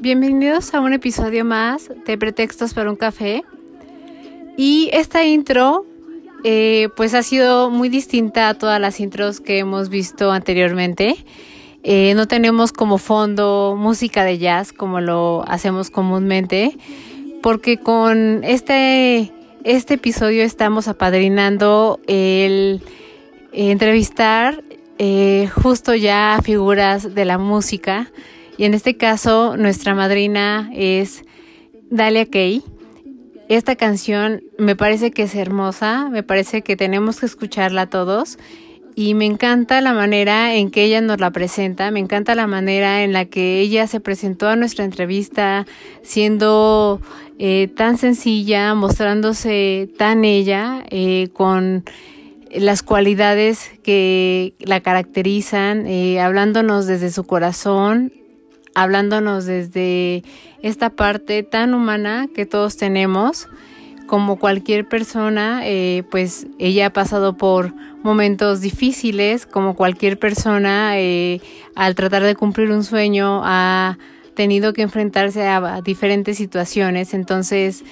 Bienvenidos a un episodio más de Pretextos para un café. Y esta intro eh, pues ha sido muy distinta a todas las intros que hemos visto anteriormente. Eh, no tenemos como fondo música de jazz como lo hacemos comúnmente, porque con este este episodio estamos apadrinando el entrevistar eh, justo ya figuras de la música y en este caso nuestra madrina es Dalia Kay. Esta canción me parece que es hermosa, me parece que tenemos que escucharla todos y me encanta la manera en que ella nos la presenta, me encanta la manera en la que ella se presentó a nuestra entrevista siendo eh, tan sencilla, mostrándose tan ella, eh, con las cualidades que la caracterizan, eh, hablándonos desde su corazón, hablándonos desde esta parte tan humana que todos tenemos como cualquier persona, eh, pues ella ha pasado por momentos difíciles, como cualquier persona, eh, al tratar de cumplir un sueño ha tenido que enfrentarse a diferentes situaciones. Entonces,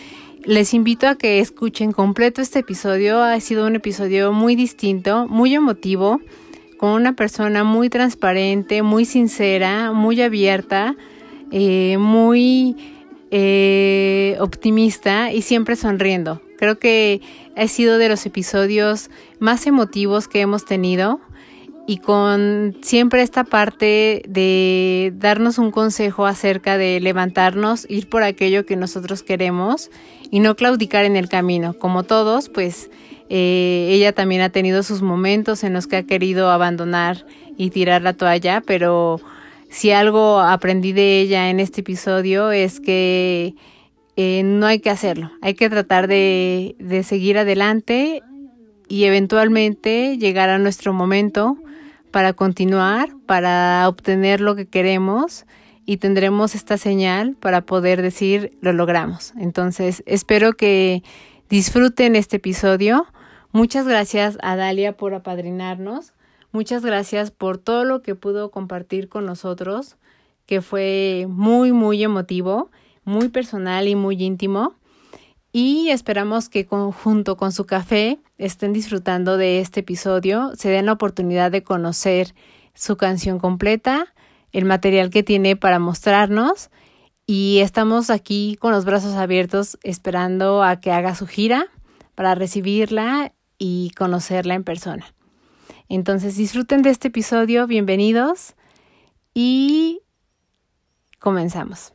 les invito a que escuchen completo este episodio. Ha sido un episodio muy distinto, muy emotivo, con una persona muy transparente, muy sincera, muy abierta, eh, muy eh, optimista y siempre sonriendo. Creo que ha sido de los episodios más emotivos que hemos tenido y con siempre esta parte de darnos un consejo acerca de levantarnos, ir por aquello que nosotros queremos y no claudicar en el camino. Como todos, pues eh, ella también ha tenido sus momentos en los que ha querido abandonar y tirar la toalla, pero si algo aprendí de ella en este episodio es que eh, no hay que hacerlo, hay que tratar de, de seguir adelante y eventualmente llegar a nuestro momento para continuar, para obtener lo que queremos y tendremos esta señal para poder decir lo logramos. Entonces, espero que disfruten este episodio. Muchas gracias a Dalia por apadrinarnos. Muchas gracias por todo lo que pudo compartir con nosotros, que fue muy, muy emotivo, muy personal y muy íntimo. Y esperamos que junto con su café estén disfrutando de este episodio, se den la oportunidad de conocer su canción completa, el material que tiene para mostrarnos y estamos aquí con los brazos abiertos esperando a que haga su gira para recibirla y conocerla en persona. Entonces disfruten de este episodio, bienvenidos y comenzamos.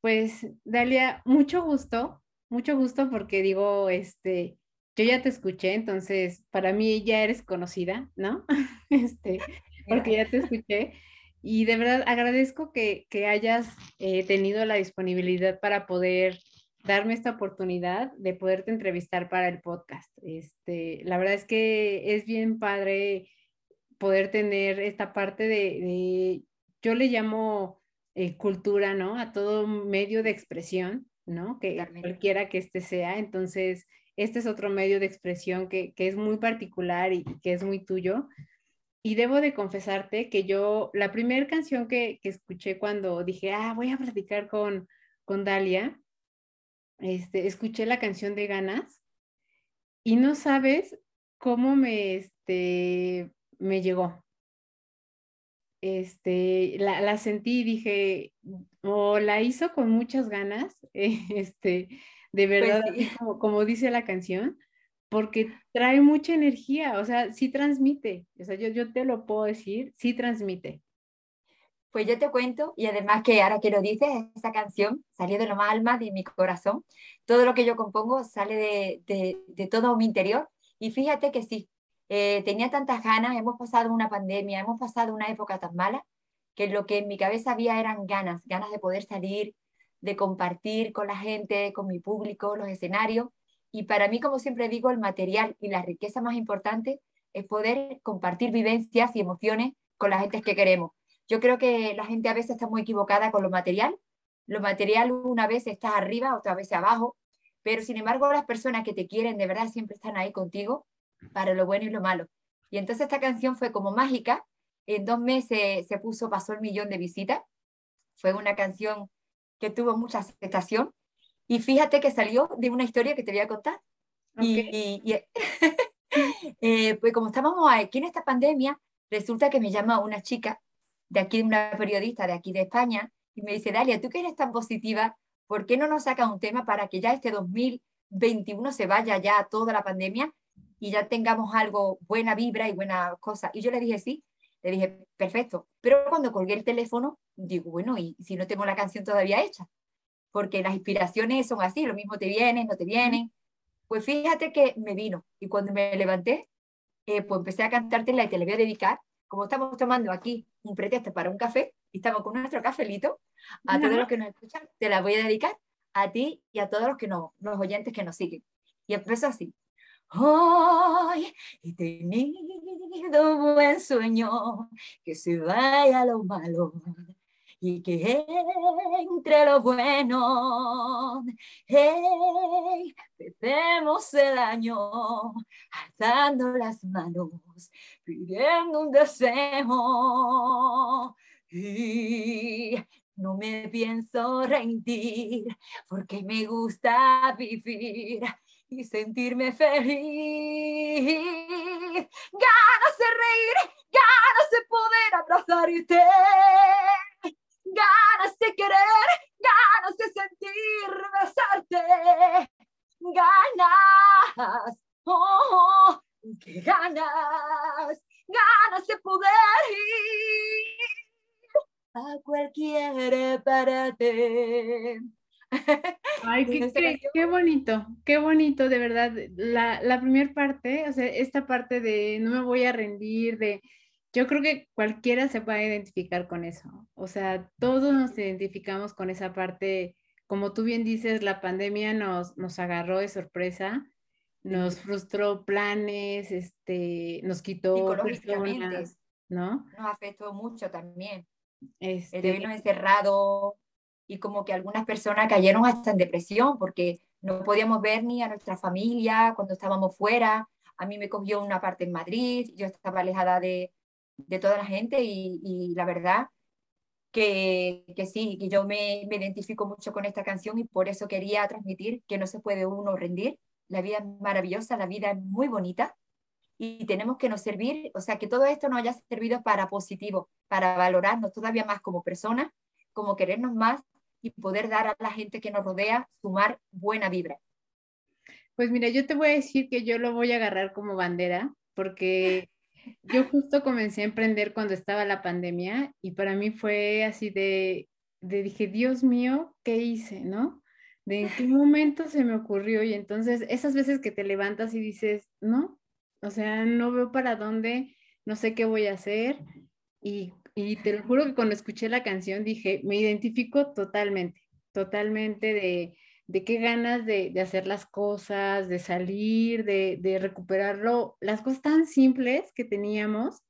Pues Dalia, mucho gusto, mucho gusto porque digo, este, yo ya te escuché, entonces para mí ya eres conocida, ¿no? Este, porque ya te escuché. Y de verdad agradezco que, que hayas eh, tenido la disponibilidad para poder darme esta oportunidad de poderte entrevistar para el podcast. Este, la verdad es que es bien padre poder tener esta parte de, yo le llamo eh, cultura, ¿no? A todo medio de expresión, ¿no? Que cualquiera que este sea. Entonces, este es otro medio de expresión que, que es muy particular y, que es muy tuyo. Y debo de confesarte que yo, la primera canción que, que, escuché cuando dije, ah, voy a platicar con, con Dalia, este, escuché la canción de Ganas y no sabes cómo me, este, me llegó. Este, la, la sentí y dije, o la hizo con muchas ganas, este, de pues verdad, como, como dice la canción, porque trae mucha energía, o sea, sí transmite, o sea, yo, yo te lo puedo decir, sí transmite. Pues yo te cuento, y además que ahora que lo dices, esa canción salió de lo más alma de mi corazón. Todo lo que yo compongo sale de, de, de todo mi interior. Y fíjate que sí, eh, tenía tantas ganas, hemos pasado una pandemia, hemos pasado una época tan mala, que lo que en mi cabeza había eran ganas, ganas de poder salir, de compartir con la gente, con mi público, los escenarios. Y para mí, como siempre digo, el material y la riqueza más importante es poder compartir vivencias y emociones con la gente que queremos. Yo creo que la gente a veces está muy equivocada con lo material. Lo material una vez está arriba, otra vez abajo, pero sin embargo las personas que te quieren de verdad siempre están ahí contigo para lo bueno y lo malo. Y entonces esta canción fue como mágica. En dos meses se puso, pasó el millón de visitas. Fue una canción que tuvo mucha aceptación y fíjate que salió de una historia que te voy a contar. Y, eh, pues como estábamos aquí en esta pandemia, resulta que me llama una chica de aquí, una periodista de aquí de España, y me dice, Dalia, tú que eres tan positiva, ¿por qué no nos sacas un tema para que ya este 2021 se vaya ya toda la pandemia y ya tengamos algo, buena vibra y buena cosa? Y yo le dije, sí, le dije, perfecto. Pero cuando colgué el teléfono, digo, bueno, ¿y si no tengo la canción todavía hecha? Porque las inspiraciones son así, lo mismo te vienen, no te vienen. Pues fíjate que me vino y cuando me levanté, eh, pues empecé a cantártela y te la voy a dedicar. Como estamos tomando aquí un pretexto para un café y estamos con nuestro cafelito, a todos los que nos escuchan, te la voy a dedicar a ti y a todos los, que no, los oyentes que nos siguen. Y empezó así. Hoy he tenido buen sueño, que se vaya lo malo, y que entre lo bueno, hey, el año, alzando las manos, pidiendo un deseo. Y no me pienso rendir, porque me gusta vivir y sentirme feliz. Ganas de reír, ganas de poder abrazarte ganas de querer, ganas de sentir, besarte, ganas, oh, qué ganas, ganas de poder ir a cualquier parte. Ay, qué, qué, bonito, qué bonito, de verdad. La, la primera parte, o sea, esta parte de no me voy a rendir, de yo creo que cualquiera se puede identificar con eso. O sea, todos nos identificamos con esa parte. Como tú bien dices, la pandemia nos, nos agarró de sorpresa, nos frustró planes, este, nos quitó personas, ¿no? Nos afectó mucho también. Este... El vino encerrado y como que algunas personas cayeron hasta en depresión porque no podíamos ver ni a nuestra familia cuando estábamos fuera. A mí me cogió una parte en Madrid, yo estaba alejada de, de toda la gente y, la verdad que, que, sí, que yo me, me, identifico mucho con esta canción y por eso quería transmitir que no se puede uno rendir. La vida es maravillosa, la vida es muy bonita y tenemos que nos servir, o sea, que todo esto nos haya servido para positivo, para valorarnos todavía más como personas, como querernos más y poder dar a la gente que nos rodea, sumar buena vibra. Pues mira, yo te voy a decir que yo lo voy a agarrar como bandera, porque yo justo comencé a emprender cuando estaba la pandemia y para mí fue así de, de dije, Dios mío, ¿qué hice? ¿No? De en qué momento se me ocurrió y entonces esas veces que te levantas y dices, no, o sea, no veo para dónde, no sé qué voy a hacer y, y te lo juro que cuando escuché la canción dije, me identifico totalmente, totalmente de, de qué ganas de, hacer las cosas, de salir, de, de, recuperarlo, las cosas tan simples que teníamos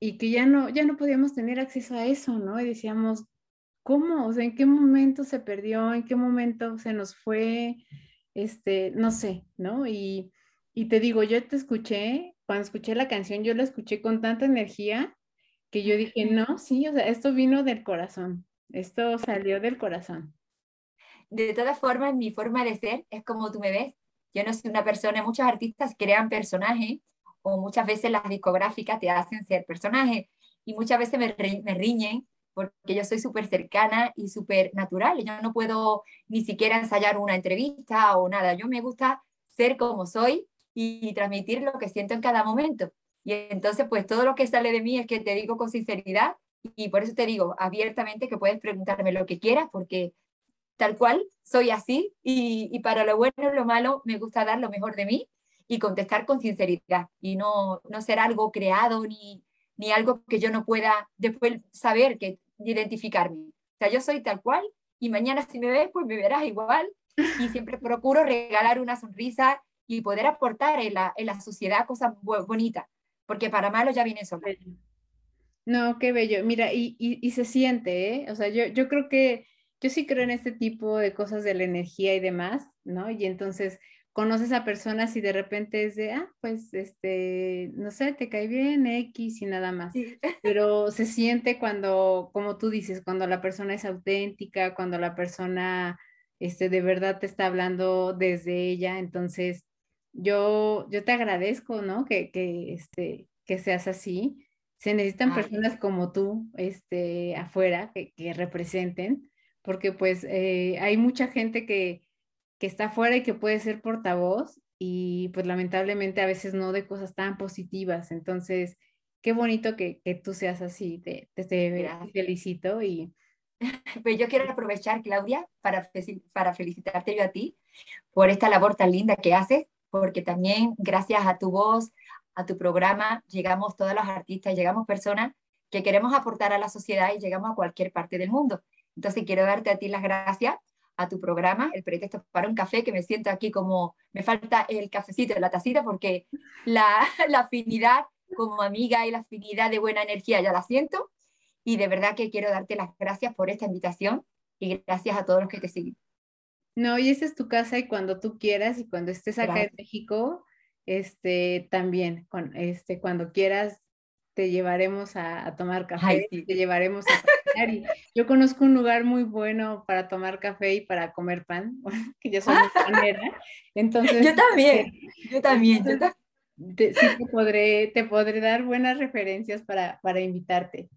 y que ya no, ya no podíamos tener acceso a eso, ¿no? Y decíamos, ¿cómo? O sea, ¿en qué momento se perdió? ¿En qué momento se nos fue? Este, no sé, ¿no? Y, Y te digo, yo te escuché, cuando escuché la canción, yo la escuché con tanta energía que yo dije, no, sí, o sea, esto vino del corazón, esto salió del corazón. De todas formas, mi forma de ser es como tú me ves. Yo no soy una persona, muchos artistas crean personajes o muchas veces las discográficas te hacen ser personajes y muchas veces me, me riñen porque yo soy súper cercana y súper natural. Yo no puedo ni siquiera ensayar una entrevista o nada. Yo me gusta ser como soy y transmitir lo que siento en cada momento. Y entonces, pues todo lo que sale de mí es que te digo con sinceridad y por eso te digo abiertamente que puedes preguntarme lo que quieras porque tal cual soy así y, y para lo bueno y lo malo me gusta dar lo mejor de mí y contestar con sinceridad y no, no ser algo creado ni, ni algo que yo no pueda después saber, que identificarme. O sea, yo soy tal cual y mañana si me ves, pues me verás igual y siempre procuro regalar una sonrisa y poder aportar en la, en la sociedad cosas bonitas, porque para malo ya viene solo. No, qué bello. Mira, y, y, se siente, ¿eh? O sea, yo, yo creo que, yo sí creo en este tipo de cosas de la energía y demás, ¿no? Y entonces, conoces a personas y de repente es de, ah, pues, este, no sé, te cae bien X y nada más. Pero se siente cuando, como tú dices, cuando la persona es auténtica, cuando la persona, este, de verdad te está hablando desde ella. Entonces, yo, yo te agradezco, ¿no? Que, que, este, que seas así. Se necesitan personas como tú, este, afuera, que, que representen, porque pues eh, hay mucha gente que, que está fuera y que puede ser portavoz y pues lamentablemente a veces no de cosas tan positivas. Entonces, qué bonito que, que tú seas así, te, te, felicito y... Pues yo quiero aprovechar, Claudia, para, para felicitarte yo a ti por esta labor tan linda que haces, porque también gracias a tu voz, a tu programa, llegamos todos los artistas, llegamos personas que queremos aportar a la sociedad y llegamos a cualquier parte del mundo. Entonces quiero darte a ti las gracias a tu programa, el pretexto para un café, que me siento aquí como, me falta el cafecito, la tacita, porque la, la afinidad como amiga y la afinidad de buena energía ya la siento. Y de verdad que quiero darte las gracias por esta invitación y gracias a todos los que te siguen. No, y esa es tu casa y cuando tú quieras y cuando estés acá en México, este, también, con, este, cuando quieras, te llevaremos a, tomar café, te llevaremos a yo conozco un lugar muy bueno para tomar café y para comer pan, que yo soy panera. Entonces, yo también, yo también, yo también. Te, sí te podré, te podré dar buenas referencias para, para invitarte.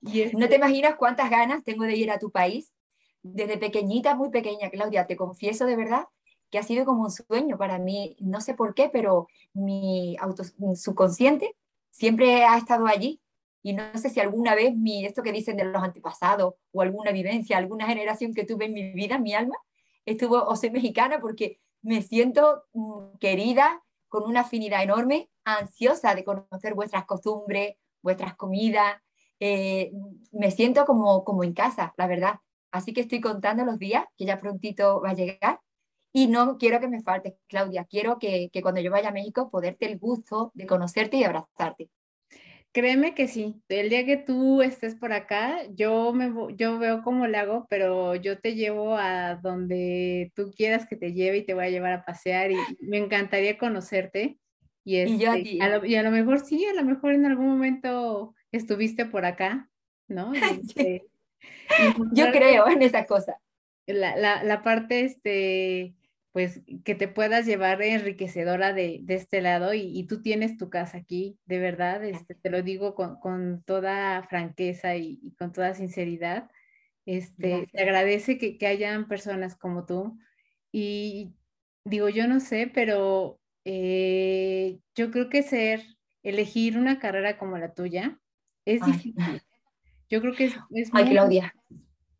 No te este imaginas cuántas ganas tengo de ir a tu país. Desde pequeñita, muy pequeña, Claudia, te confieso de verdad que ha sido como un sueño para mí, no sé por qué, pero mi, auto, mi subconsciente siempre ha estado allí y no sé si alguna vez mi, esto que dicen de los antepasados o alguna vivencia, alguna generación que tuve en mi vida, en mi alma, estuvo o soy mexicana porque me siento mm, querida, con una afinidad enorme, ansiosa de conocer vuestras costumbres, vuestras comidas. Eh, me siento como, como en casa, la verdad. Así que estoy contando los días, que ya prontito va a llegar. Y no quiero que me falte, Claudia. Quiero que, que cuando yo vaya a México, poderte el gusto de conocerte y abrazarte. Créeme que sí. El día que tú estés por acá, yo me yo veo cómo le hago, pero yo te llevo a donde tú quieras que te lleve y te voy a llevar a pasear y me encantaría conocerte. Y, y, yo a, este, a, lo, y a lo mejor sí, a lo mejor en algún momento estuviste por acá, ¿no? Este, yo creo en esa cosa. La, la, la parte, este, pues que te puedas llevar enriquecedora de, de este lado y, y, tú tienes tu casa aquí, de verdad, este, te lo digo con, con toda franqueza y, y, con toda sinceridad. Este, te agradece que, que, hayan personas como tú y digo, yo no sé, pero eh, yo creo que ser, elegir una carrera como la tuya es Ay. difícil. Yo creo que es, es Ay, muy Claudia,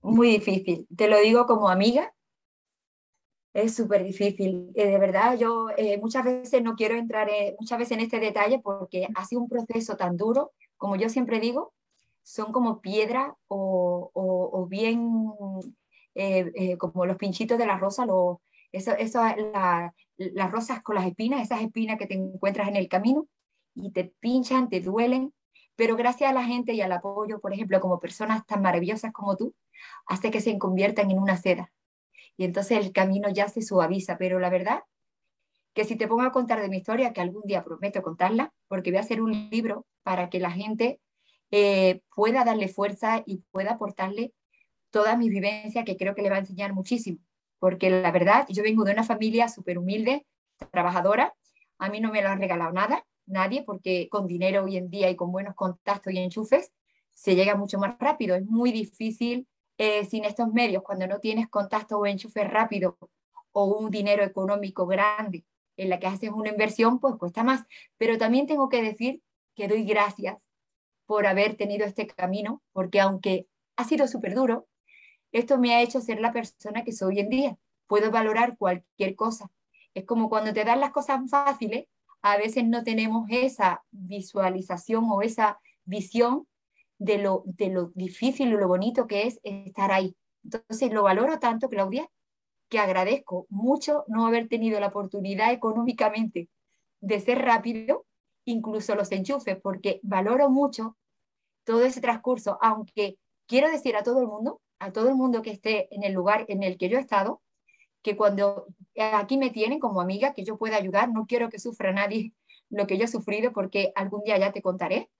muy difícil. Te lo digo como amiga es súper difícil. Eh, de verdad, yo eh, muchas veces no quiero entrar eh, muchas veces en este detalle porque ha sido un proceso tan duro, como yo siempre digo, son como piedra o, bien eh, como los pinchitos de la rosa, lo, eso, eso, la, las rosas con las espinas, esas espinas que te encuentras en el camino y te pinchan, te duelen, pero gracias a la gente y al apoyo, por ejemplo, como personas tan maravillosas como tú, hace que se conviertan en una seda y entonces el camino ya se suaviza, pero la verdad que si te pongo a contar de mi historia, que algún día prometo contarla, porque voy a hacer un libro para que la gente eh, pueda darle fuerza y pueda aportarle toda mi vivencia, que creo que le va a enseñar muchísimo. Porque la verdad, yo vengo de una familia súper humilde, trabajadora, a mí no me lo han regalado nada, nadie, porque con dinero hoy en día y con buenos contactos y enchufes se llega mucho más rápido. Es muy difícil eh, sin estos medios, cuando no tienes contacto o enchufes rápido o un dinero económico grande en la que haces una inversión, pues cuesta más. Pero también tengo que decir que doy gracias por haber tenido este camino, porque aunque ha sido súper duro, esto me ha hecho ser la persona que soy hoy en día. Puedo valorar cualquier cosa. Es como cuando te dan las cosas fáciles, a veces no tenemos esa visualización o esa visión de lo, de lo difícil y lo bonito que es estar ahí. Entonces lo valoro tanto, Claudia, que agradezco mucho no haber tenido la oportunidad económicamente de ser rápido, incluso los enchufes, porque valoro mucho todo ese transcurso, aunque quiero decir a todo el mundo, a todo el mundo que esté en el lugar en el que yo he estado, que cuando aquí me tienen como amiga, que yo pueda ayudar, no quiero que sufra nadie lo que yo he sufrido, porque algún día ya te contaré.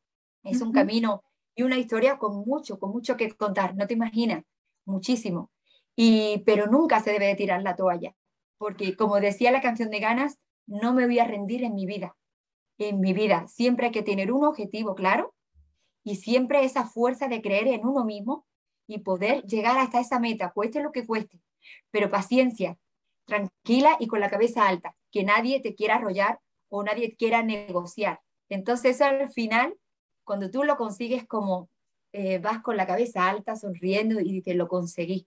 Es un camino y una historia con mucho, con mucho que contar, no te imaginas, muchísimo. Y, pero nunca se debe de tirar la toalla, porque como decía la canción de Ganas, no me voy a rendir en mi vida. En mi vida siempre hay que tener un objetivo claro y siempre esa fuerza de creer en uno mismo y poder llegar hasta esa meta, cueste lo que cueste. Pero paciencia, tranquila y con la cabeza alta, que nadie te quiera arrollar o nadie quiera negociar. Entonces al final cuando tú lo consigues como eh, vas con la cabeza alta, sonriendo y dices, lo conseguí.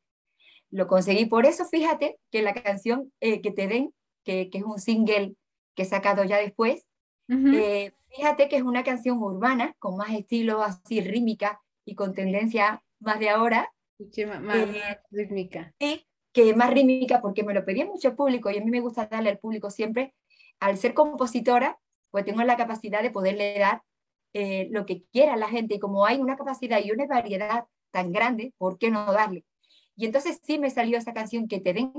Lo conseguí. Por eso fíjate que la canción eh, que te den, que, que, es un single que he sacado ya después, eh, fíjate que es una canción urbana, con más estilo así rítmica y con tendencia más de ahora. Más, rítmica. Sí, que más rítmica porque me lo pedía mucho el público y a mí me gusta darle al público siempre. Al ser compositora, pues tengo la capacidad de poderle dar eh, lo que quiera la gente y como hay una capacidad y una variedad tan grande, ¿por qué no darle? Y entonces sí me salió esa canción que te den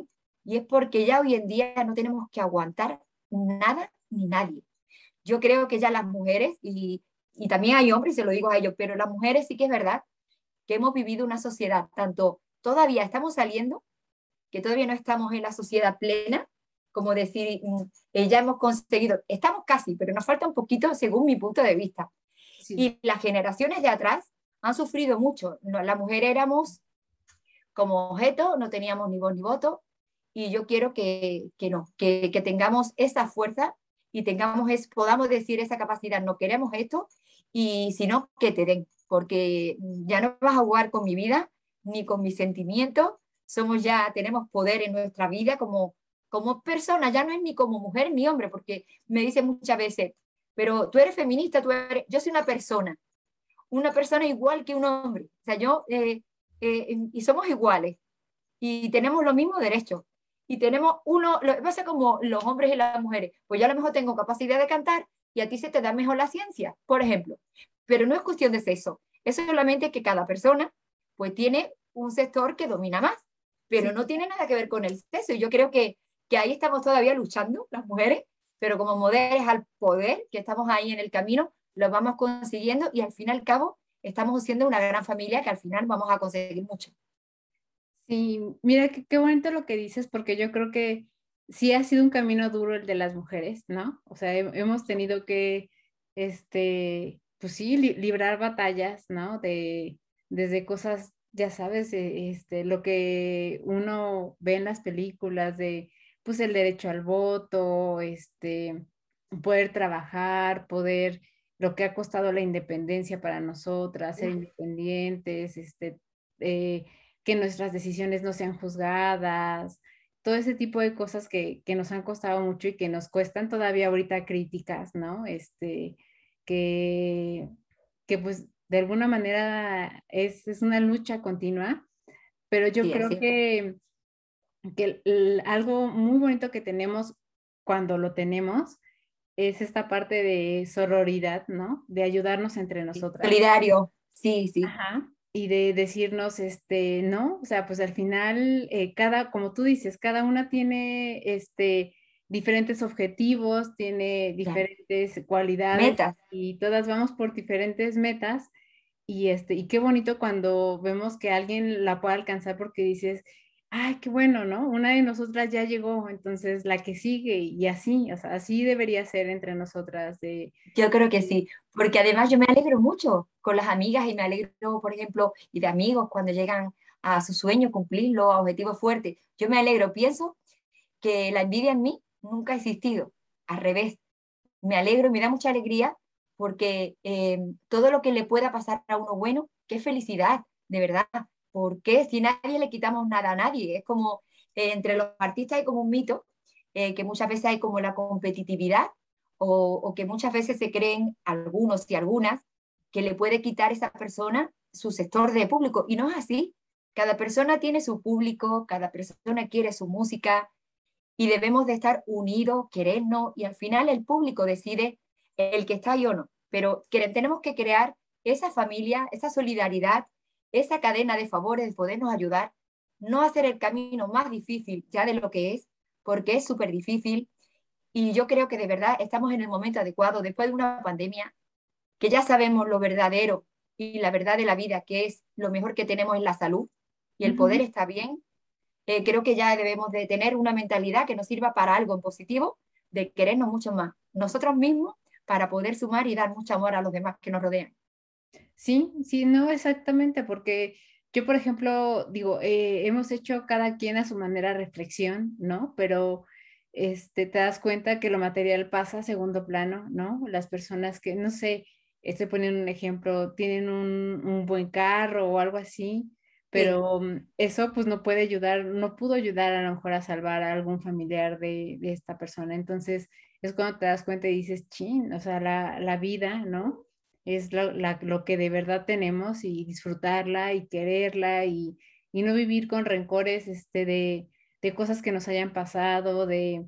y es porque ya hoy en día no tenemos que aguantar nada ni nadie. Yo creo que ya las mujeres, y, también hay hombres, se lo digo a ellos, pero las mujeres sí que es verdad que hemos vivido una sociedad, tanto todavía estamos saliendo, que todavía no estamos en la sociedad plena, como decir, mm, eh, ya hemos conseguido, estamos casi, pero nos falta un poquito según mi punto de vista. Y las generaciones de atrás han sufrido mucho. No, la mujer éramos como objeto, no teníamos ni voz ni voto, y yo quiero que, que no, que, que, tengamos esa fuerza y tengamos es, podamos decir esa capacidad, no queremos esto, y si no, que te den, porque ya no vas a jugar con mi vida ni con mis sentimientos, somos ya, tenemos poder en nuestra vida como, como persona, ya no es ni como mujer ni hombre, porque me dicen muchas veces, pero tú eres feminista, tú eres, yo soy una persona, una persona igual que un hombre, o sea, yo, eh, eh, y somos iguales, y tenemos los mismos derechos, y tenemos uno, lo pasa como los hombres y las mujeres, pues yo a lo mejor tengo capacidad de cantar y a ti se te da mejor la ciencia, por ejemplo, pero no es cuestión de sexo, es solamente que cada persona pues tiene un sector que domina más, pero no tiene nada que ver con el sexo, y yo creo que, que ahí estamos todavía luchando, las mujeres, pero como modelos al poder, que estamos ahí en el camino, lo vamos consiguiendo y al fin y al cabo estamos siendo una gran familia que al final vamos a conseguir mucho. Sí, mira qué, bonito lo que dices, porque yo creo que sí ha sido un camino duro el de las mujeres, ¿no? O sea, hemos tenido que, este, pues sí, librar batallas, ¿no? De, desde cosas, ya sabes, este, lo que uno ve en las películas de pues el derecho al voto, este, poder trabajar, poder, lo que ha costado la independencia para nosotras, ser independientes, este, eh, que nuestras decisiones no sean juzgadas, todo ese tipo de cosas que, que, nos han costado mucho y que nos cuestan todavía ahorita críticas, ¿no? Este, que, que pues de alguna manera es, es una lucha continua, pero yo creo que que algo muy bonito que tenemos cuando lo tenemos es esta parte de sororidad, ¿no? De ayudarnos entre nosotras. Solidario, sí, sí. Ajá. Y de decirnos, este, ¿no? O sea, pues al final, eh, cada, como tú dices, cada una tiene, este, diferentes objetivos, tiene diferentes cualidades metas. y todas vamos por diferentes metas. Y, este, y qué bonito cuando vemos que alguien la puede alcanzar porque dices, ay, qué bueno, ¿no? Una de nosotras ya llegó, entonces la que sigue y así, o sea, así debería ser entre nosotras. De, yo creo que sí, porque además yo me alegro mucho con las amigas y me alegro, por ejemplo, y de amigos cuando llegan a su sueño, cumplirlo, a objetivos fuertes. Yo me alegro, pienso que la envidia en mí nunca ha existido, al revés. Me alegro y me da mucha alegría porque eh, todo lo que le pueda pasar a uno bueno, qué felicidad, de verdad, ¿Por qué? Si nadie le quitamos nada a nadie. Es como eh, entre los artistas hay como un mito, eh, que muchas veces hay como la competitividad o, que muchas veces se creen algunos y algunas que le puede quitar esa persona su sector de público. Y no es así. Cada persona tiene su público, cada persona quiere su música y debemos de estar unidos, querernos y al final el público decide el que está y o no. Pero tenemos que crear esa familia, esa solidaridad esa cadena de favores, de podernos ayudar, no hacer el camino más difícil ya de lo que es, porque es súper difícil. Y yo creo que de verdad estamos en el momento adecuado, después de una pandemia, que ya sabemos lo verdadero y la verdad de la vida, que es lo mejor que tenemos en la salud y el poder está bien. Eh, creo que ya debemos de tener una mentalidad que nos sirva para algo en positivo, de querernos mucho más nosotros mismos para poder sumar y dar mucho amor a los demás que nos rodean. Sí, sí, no exactamente, porque yo, por ejemplo, digo, eh, hemos hecho cada quien a su manera reflexión, ¿no? Pero este, te das cuenta que lo material pasa a segundo plano, ¿no? Las personas que, no sé, este ponen un ejemplo, tienen un, buen carro o algo así, pero mm, eso pues no puede ayudar, no pudo ayudar a lo mejor a salvar a algún familiar de, esta persona. Entonces es cuando te das cuenta y dices, chin, o sea, la, la vida, ¿no? Es lo, lo, que de verdad tenemos y disfrutarla y quererla y, y no vivir con rencores este, de, de, cosas que nos hayan pasado, de,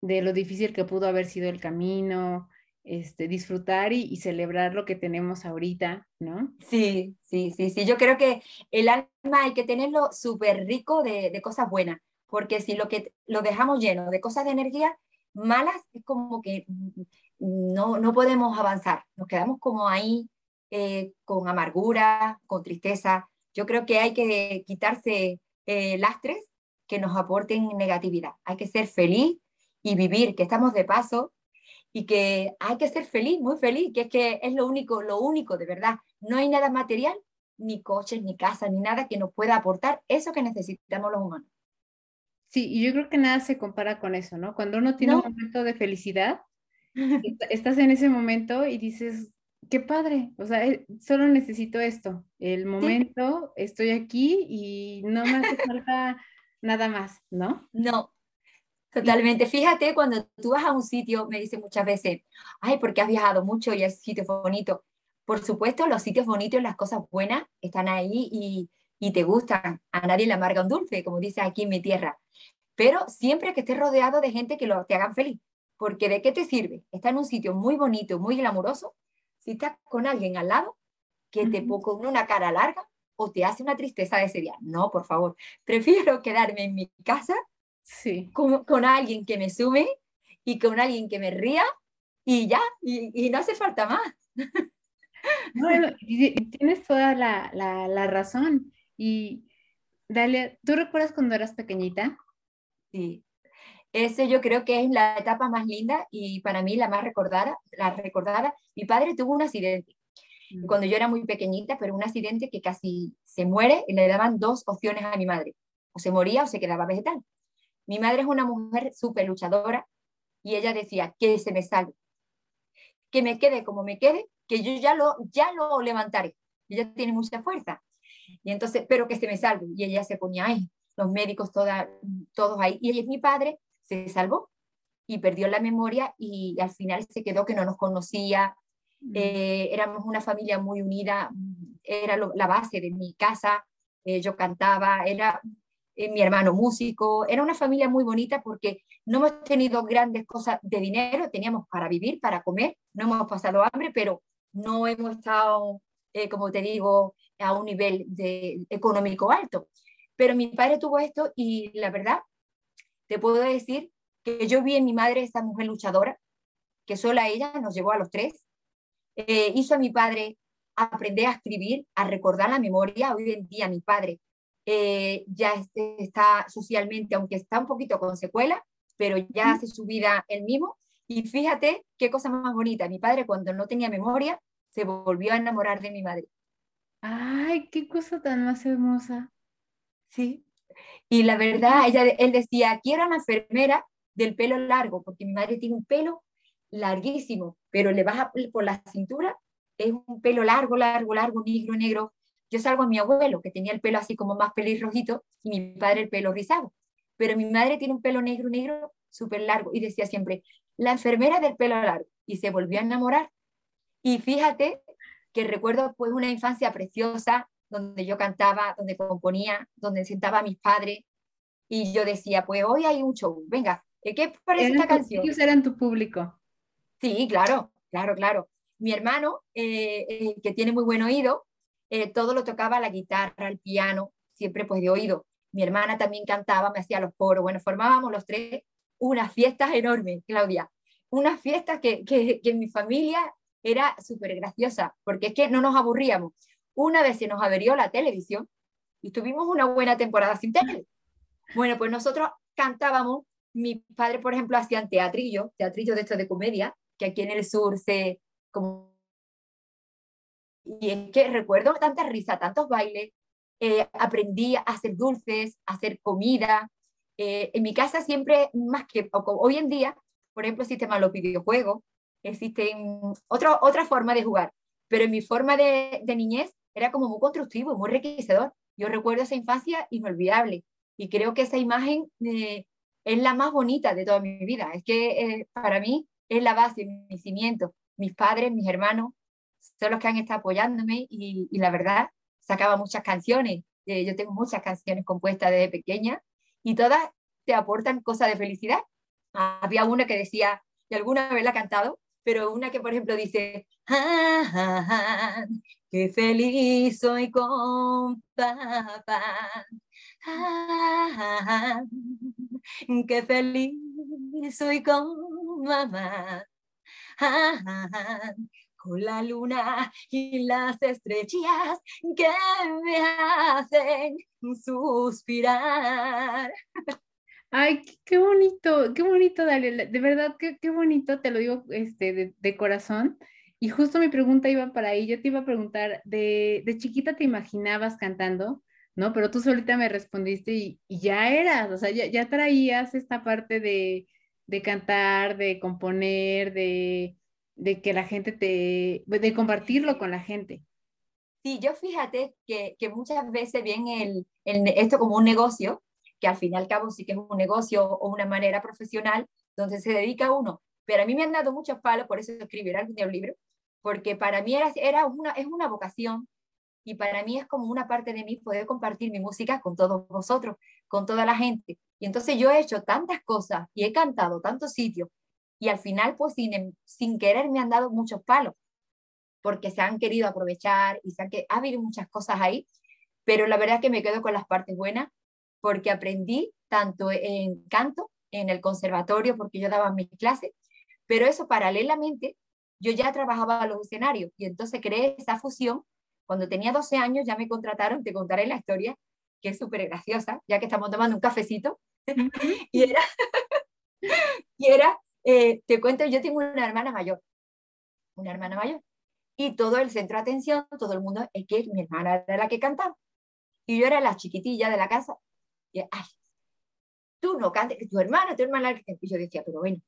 de, lo difícil que pudo haber sido el camino, este, disfrutar y, y, celebrar lo que tenemos ahorita, ¿no? Sí, sí, sí, sí. Yo creo que el alma hay que tenerlo súper rico de, de, cosas buenas, porque si lo que lo dejamos lleno de cosas de energía malas, es como que no, no podemos avanzar, nos quedamos como ahí eh, con amargura, con tristeza. Yo creo que hay que quitarse eh, lastres que nos aporten negatividad. Hay que ser feliz y vivir, que estamos de paso y que hay que ser feliz, muy feliz, que es que es lo único, lo único de verdad. No hay nada material, ni coches, ni casa, ni nada que nos pueda aportar eso que necesitamos los humanos. Sí, y yo creo que nada se compara con eso, ¿no? Cuando uno tiene un momento de felicidad, estás en ese momento y dices, qué padre, o sea, eh, solo necesito esto, el momento, estoy aquí y no me hace falta nada más, ¿no? No, totalmente. Fíjate, cuando tú vas a un sitio, me dicen muchas veces, ay, porque has viajado mucho y es sitio bonito. Por supuesto, los sitios bonitos, las cosas buenas están ahí y, y te gustan. A nadie le amarga un dulce, como dice aquí en mi tierra. Pero siempre que estés rodeado de gente que lo, te hagan feliz. Porque ¿de qué te sirve? Estar en un sitio muy bonito, muy glamuroso, si estás con alguien al lado que te pone una cara larga o te hace una tristeza de ese día. No, por favor. Prefiero quedarme en mi casa sí. con, con alguien que me sume y con alguien que me ría y ya, y, no hace falta más. Bueno, tienes toda la, la, la razón. Y Dalia, ¿tú recuerdas cuando eras pequeñita? Sí. Ese yo creo que es la etapa más linda y para mí la más recordada. La recordada. Mi padre tuvo un accidente mm. cuando yo era muy pequeñita, pero un accidente que casi se muere y le daban dos opciones a mi madre. O se moría o se quedaba vegetal. Mi madre es una mujer súper luchadora y ella decía que se me salve, que me quede como me quede, que yo ya lo, ya lo levantaré. Ella tiene mucha fuerza. Y entonces, pero que se me salve. Y ella se ponía ahí, los médicos toda, todos ahí. Y ella es mi padre se salvó y perdió la memoria y al final se quedó que no nos conocía. Mm. Eh, éramos una familia muy unida, era la base de mi casa, eh, yo cantaba, era eh, mi hermano músico, era una familia muy bonita porque no hemos tenido grandes cosas de dinero, teníamos para vivir, para comer, no hemos pasado hambre, pero no hemos estado, como te digo, a un nivel de, económico alto. Pero mi padre tuvo esto y la verdad te puedo decir que yo vi en mi madre esa mujer luchadora, que sola ella nos llevó a los tres, eh, hizo a mi padre aprender a escribir, a recordar la memoria. Hoy en día mi padre eh, ya está socialmente, aunque está un poquito con secuela, pero ya hace su vida él mismo. Y fíjate qué cosa más bonita. Mi padre cuando no tenía memoria se volvió a enamorar de mi madre. Ay, qué cosa tan más hermosa. Sí. Y la verdad, ella, él decía, quiero una enfermera del pelo largo, porque mi madre tiene un pelo larguísimo, pero le baja por la cintura, es un pelo largo, largo, largo, negro, negro. Yo salgo a mi abuelo, que tenía el pelo así como más pelirrojito, y mi padre el pelo rizado. Pero mi madre tiene un pelo negro, negro, súper largo, y decía siempre, la enfermera del pelo largo, y se volvió a enamorar. Y fíjate que recuerdo pues una infancia preciosa, donde yo cantaba, donde componía, donde sentaba a mis padres, y yo decía, pues hoy hay un show, venga, ¿qué parece esta canción? Ellos eran tu público. Sí, claro, claro, claro. Mi hermano, eh, eh, que tiene muy buen oído, eh, todo lo tocaba la guitarra, el piano, siempre pues de oído. Mi hermana también cantaba, me hacía los coros. Bueno, formábamos los tres unas fiestas enormes, Claudia. Unas fiestas que, que, que en mi familia era súper graciosa, porque es que no nos aburríamos. Una vez se nos averió la televisión y tuvimos una buena temporada sin tele. Bueno, pues nosotros cantábamos, mi padre, por ejemplo, hacía teatrillo, teatrillo de esto de comedia, que aquí en el sur se... Como... Y es que recuerdo tanta risa, tantos bailes, eh, aprendí a hacer dulces, a hacer comida. Eh, en mi casa siempre, más que hoy en día, por ejemplo, existen los videojuegos, existen otra otra forma de jugar, pero en mi forma de, de niñez era como muy constructivo, muy enriquecedor. Yo recuerdo esa infancia inolvidable y creo que esa imagen eh, es la más bonita de toda mi vida. Es que para mí es la base, mi cimiento. Mis padres, mis hermanos, son los que han estado apoyándome y, la verdad, sacaba muchas canciones. Eh, yo tengo muchas canciones compuestas desde pequeña y todas te aportan cosas de felicidad. había una que decía, y alguna vez la he cantado, pero una que, por ejemplo, dice, ah, qué feliz soy con papá. Ah, qué feliz soy con mamá. con la luna y las estrellas que me hacen suspirar. Ay, qué bonito, qué bonito, Dalia. De verdad, qué, qué bonito, te lo digo este, de, de, corazón. Y justo mi pregunta iba para ahí. Yo te iba a preguntar, ¿de, de chiquita te imaginabas cantando? ¿no? Pero tú solita me respondiste y, ya eras, o sea, ya, traías esta parte de, cantar, de componer, de, que la gente te, de compartirlo con la gente. Sí, yo fíjate que, muchas veces viene el, esto como un negocio, que al fin y al cabo sí que es un negocio o una manera profesional donde se dedica uno. Pero a mí me han dado muchos palos, por eso escribir algún libro, porque para mí era, era una, es una vocación y para mí es como una parte de mí poder compartir mi música con todos vosotros, con toda la gente. Y entonces yo he hecho tantas cosas y he cantado tantos sitios y al final pues sin, sin querer me han dado muchos palos porque se han querido aprovechar y se ha habido muchas cosas ahí, pero la verdad es que me quedo con las partes buenas porque aprendí tanto en canto, en el conservatorio, porque yo daba mis clases, pero eso paralelamente yo ya trabajaba los escenarios y entonces creé esa fusión cuando tenía 12 años ya me contrataron, te contaré la historia, que es súper graciosa, ya que estamos tomando un cafecito. y era, y era eh, te cuento, yo tengo una hermana mayor, una hermana mayor. Y todo el centro de atención, todo el mundo, es que mi hermana era la que cantaba. Y yo era la chiquitilla de la casa. Ay, tú no cantes, que tu hermana, tu hermana. Y yo decía, pero bueno,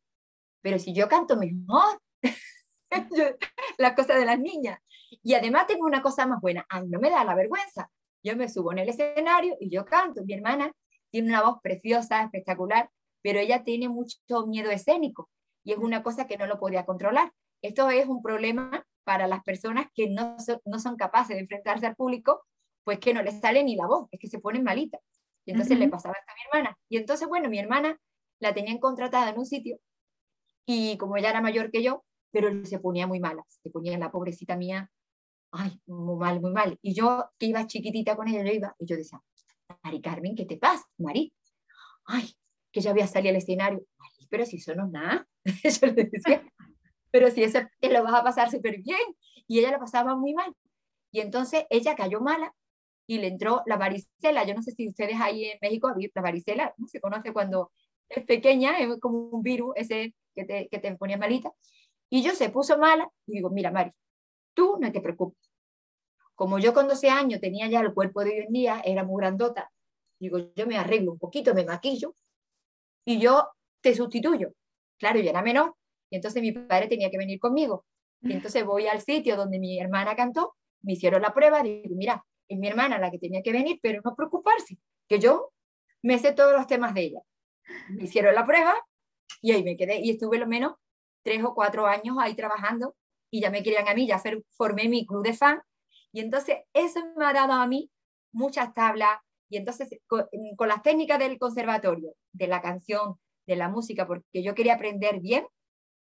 pero si yo canto mejor. la cosa de las niñas. Y además tengo una cosa más buena, no me da la vergüenza. Yo me subo en el escenario y yo canto. Mi hermana tiene una voz preciosa, espectacular, pero ella tiene mucho miedo escénico y es una cosa que no lo podía controlar. Esto es un problema para las personas que no, no son capaces de enfrentarse al público, pues que no les sale ni la voz, es que se ponen malitas. Y entonces le pasaba esto a mi hermana. Y entonces, bueno, mi hermana la tenían contratada en un sitio y como ella era mayor que yo, pero se ponía muy mala, se ponía la pobrecita mía, ay, muy mal, muy mal. Y yo, que iba chiquitita con ella, yo iba, y yo decía, Mari Carmen, ¿qué te pasa, Mari? Ay, que ya había salido al escenario. Mari pero si eso no es nada, yo le decía, pero si eso te lo vas a pasar súper bien. Y ella lo pasaba muy mal. Y entonces ella cayó mala y le entró la varicela. Yo no sé si ustedes ahí en México, la varicela, no se conoce cuando es pequeña, es como un virus ese que te, que te ponía malita. Y yo se puso mala y digo, mira, Mari, tú no te preocupes. Como yo con 12 años tenía ya el cuerpo de hoy en día, era muy grandota, digo, yo me arreglo un poquito, me maquillo y yo te sustituyo. Claro, yo era menor y entonces mi padre tenía que venir conmigo. Y entonces voy al sitio donde mi hermana cantó, me hicieron la prueba, digo, mira, es mi hermana la que tenía que venir, pero no preocuparse, que yo me sé todos los temas de ella. Me hicieron la prueba y ahí me quedé y estuve lo menos tres o cuatro años ahí trabajando y ya me querían a mí, ya formé mi club de fan y entonces eso me ha dado a mí muchas tablas y entonces con, con las técnicas del conservatorio, de la canción, de la música, porque yo quería aprender bien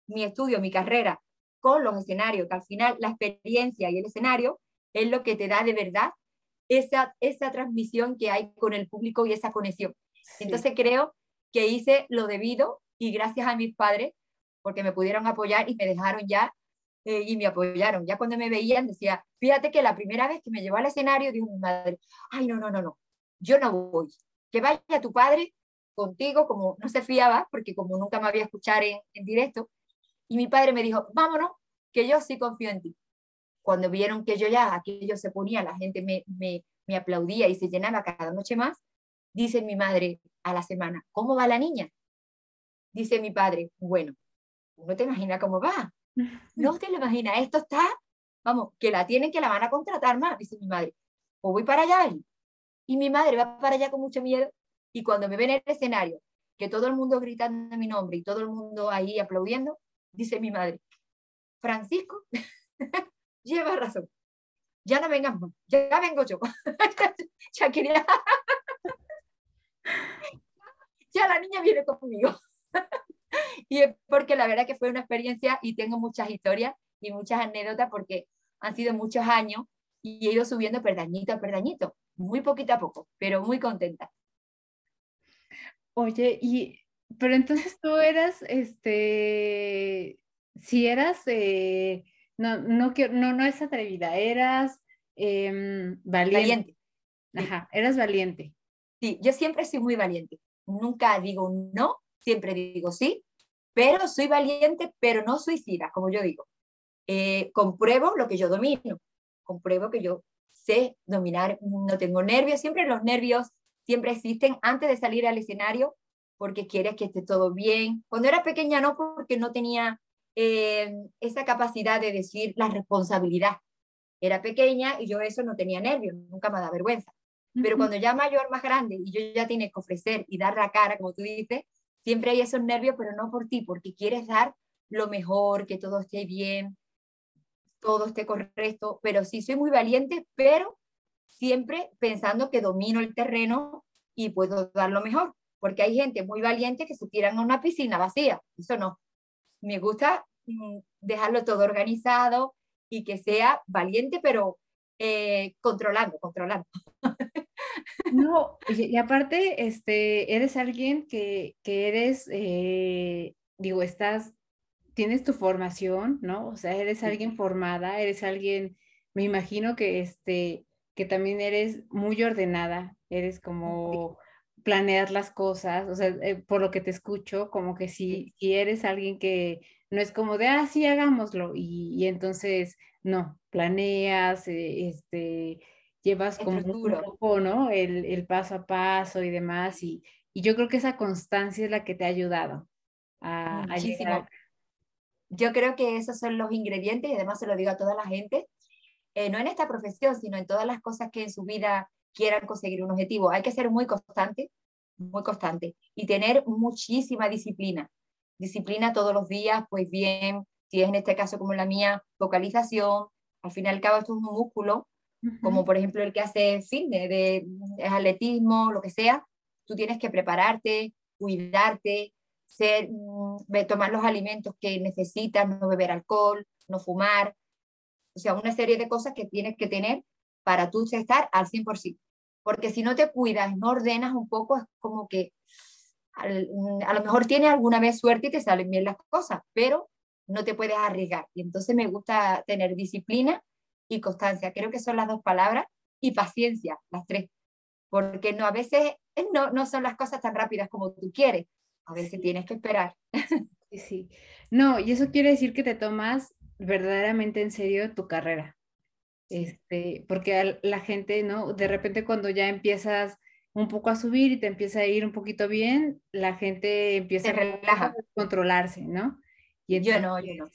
mi estudio, mi carrera con los escenarios, que al final la experiencia y el escenario es lo que te da de verdad esa, esa transmisión que hay con el público y esa conexión. Entonces creo que hice lo debido y gracias a mis padres, porque me pudieron apoyar y me dejaron ya eh, y me apoyaron. Ya cuando me veían decía, fíjate que la primera vez que me llevó al escenario dijo mi madre, ay, no, no, no, no, yo no voy. Que vaya tu padre contigo, como no se fiaba, porque como nunca me había escuchado en, en directo, y mi padre me dijo, vámonos, que yo sí confío en ti. Cuando vieron que yo ya, aquello se ponía, la gente me, me, me aplaudía y se llenaba cada noche más, dice mi madre a la semana, ¿cómo va la niña? Dice mi padre, bueno, no te imaginas cómo va. No te lo imaginas, esto está, vamos, que la tienen, que la van a contratar más, dice mi madre. O voy para allá. Y mi madre va para allá con mucho miedo. Y cuando me ven en el escenario, que todo el mundo gritando mi nombre y todo el mundo ahí aplaudiendo, dice mi madre, Francisco, lleva razón. Ya no vengas más, ya vengo yo. ya quería. ya la niña viene conmigo. y es porque la verdad que fue una experiencia y tengo muchas historias y muchas anécdotas porque han sido muchos años y he ido subiendo perdañito a perdañito, muy poquito a poco, pero muy contenta. Oye, y pero entonces tú eras, este, si eras, eh, no, no, no, no es atrevida, eras em, valiente. Ajá, eras valiente. Sí, yo siempre soy muy valiente. Nunca digo no, siempre digo sí, pero soy valiente, pero no suicida, como yo digo. Eh, compruebo lo que yo domino, compruebo que yo sé dominar, no tengo nervios, siempre los nervios siempre existen antes de salir al escenario porque quieres que esté todo bien. Cuando era pequeña no, porque no tenía eh, esa capacidad de decir la responsabilidad. Era pequeña y yo eso no tenía nervios, nunca me da vergüenza. Pero cuando ya mayor, más grande, y yo ya tiene que ofrecer y dar la cara, como tú dices, siempre hay esos nervios, pero no por ti, porque quieres dar lo mejor, que todo esté bien, todo esté correcto, pero sí soy muy valiente, pero siempre pensando que domino el terreno y puedo dar lo mejor, porque hay gente muy valiente que se tiran a una piscina vacía, eso no, me gusta mm, dejarlo todo organizado y que sea valiente, pero eh, controlando, controlando. No, y, aparte, este, eres alguien que, que eres, eh, digo, estás, tienes tu formación, ¿no? O sea, eres alguien formada, eres alguien, me imagino que, este, que también eres muy ordenada, eres como planear las cosas, o sea, eh, por lo que te escucho, como que si, si, eres alguien que no es como de, ah, sí, hagámoslo, y, entonces, no, planeas, eh, este, llevas como un poco, ¿no? El, el, paso a paso y demás, y, y, yo creo que esa constancia es la que te ha ayudado a, a llegar. Yo creo que esos son los ingredientes, y además se lo digo a toda la gente, eh, no en esta profesión, sino en todas las cosas que en su vida quieran conseguir un objetivo. Hay que ser muy constante, muy constante y tener muchísima disciplina. Disciplina todos los días, pues bien, si es en este caso como la mía, vocalización, al fin y al cabo esto es un músculo, como por ejemplo el que hace fitness, de, de atletismo, lo que sea, tú tienes que prepararte, cuidarte, ser, mm, tomar los alimentos que necesitas, no beber alcohol, no fumar, o sea, una serie de cosas que tienes que tener para tú estar al 100%. Porque si no te cuidas, no ordenas un poco, es como que mm, a lo mejor tienes alguna vez suerte y te salen bien las cosas, pero no te puedes arriesgar. Y entonces me gusta tener disciplina y constancia. Creo que son las dos palabras y paciencia, las tres. Porque no, a veces no, no son las cosas tan rápidas como tú quieres. A veces tienes que esperar. Sí, sí. No, y eso quiere decir que te tomas verdaderamente en serio tu carrera. Este, porque la gente, ¿no? De repente cuando ya empiezas un poco a subir y te empieza a ir un poquito bien, la gente empieza a controlarse, ¿no? Y yo no, yo no.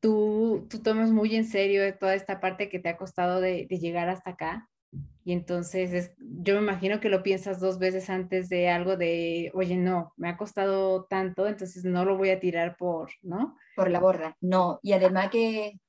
Tú, tú tomas muy en serio toda esta parte que te ha costado de, llegar hasta acá. Y entonces yo me imagino que lo piensas dos veces antes de algo de, oye, no, me ha costado tanto, entonces no lo voy a tirar por, ¿no? Por la borda, no. Y además que,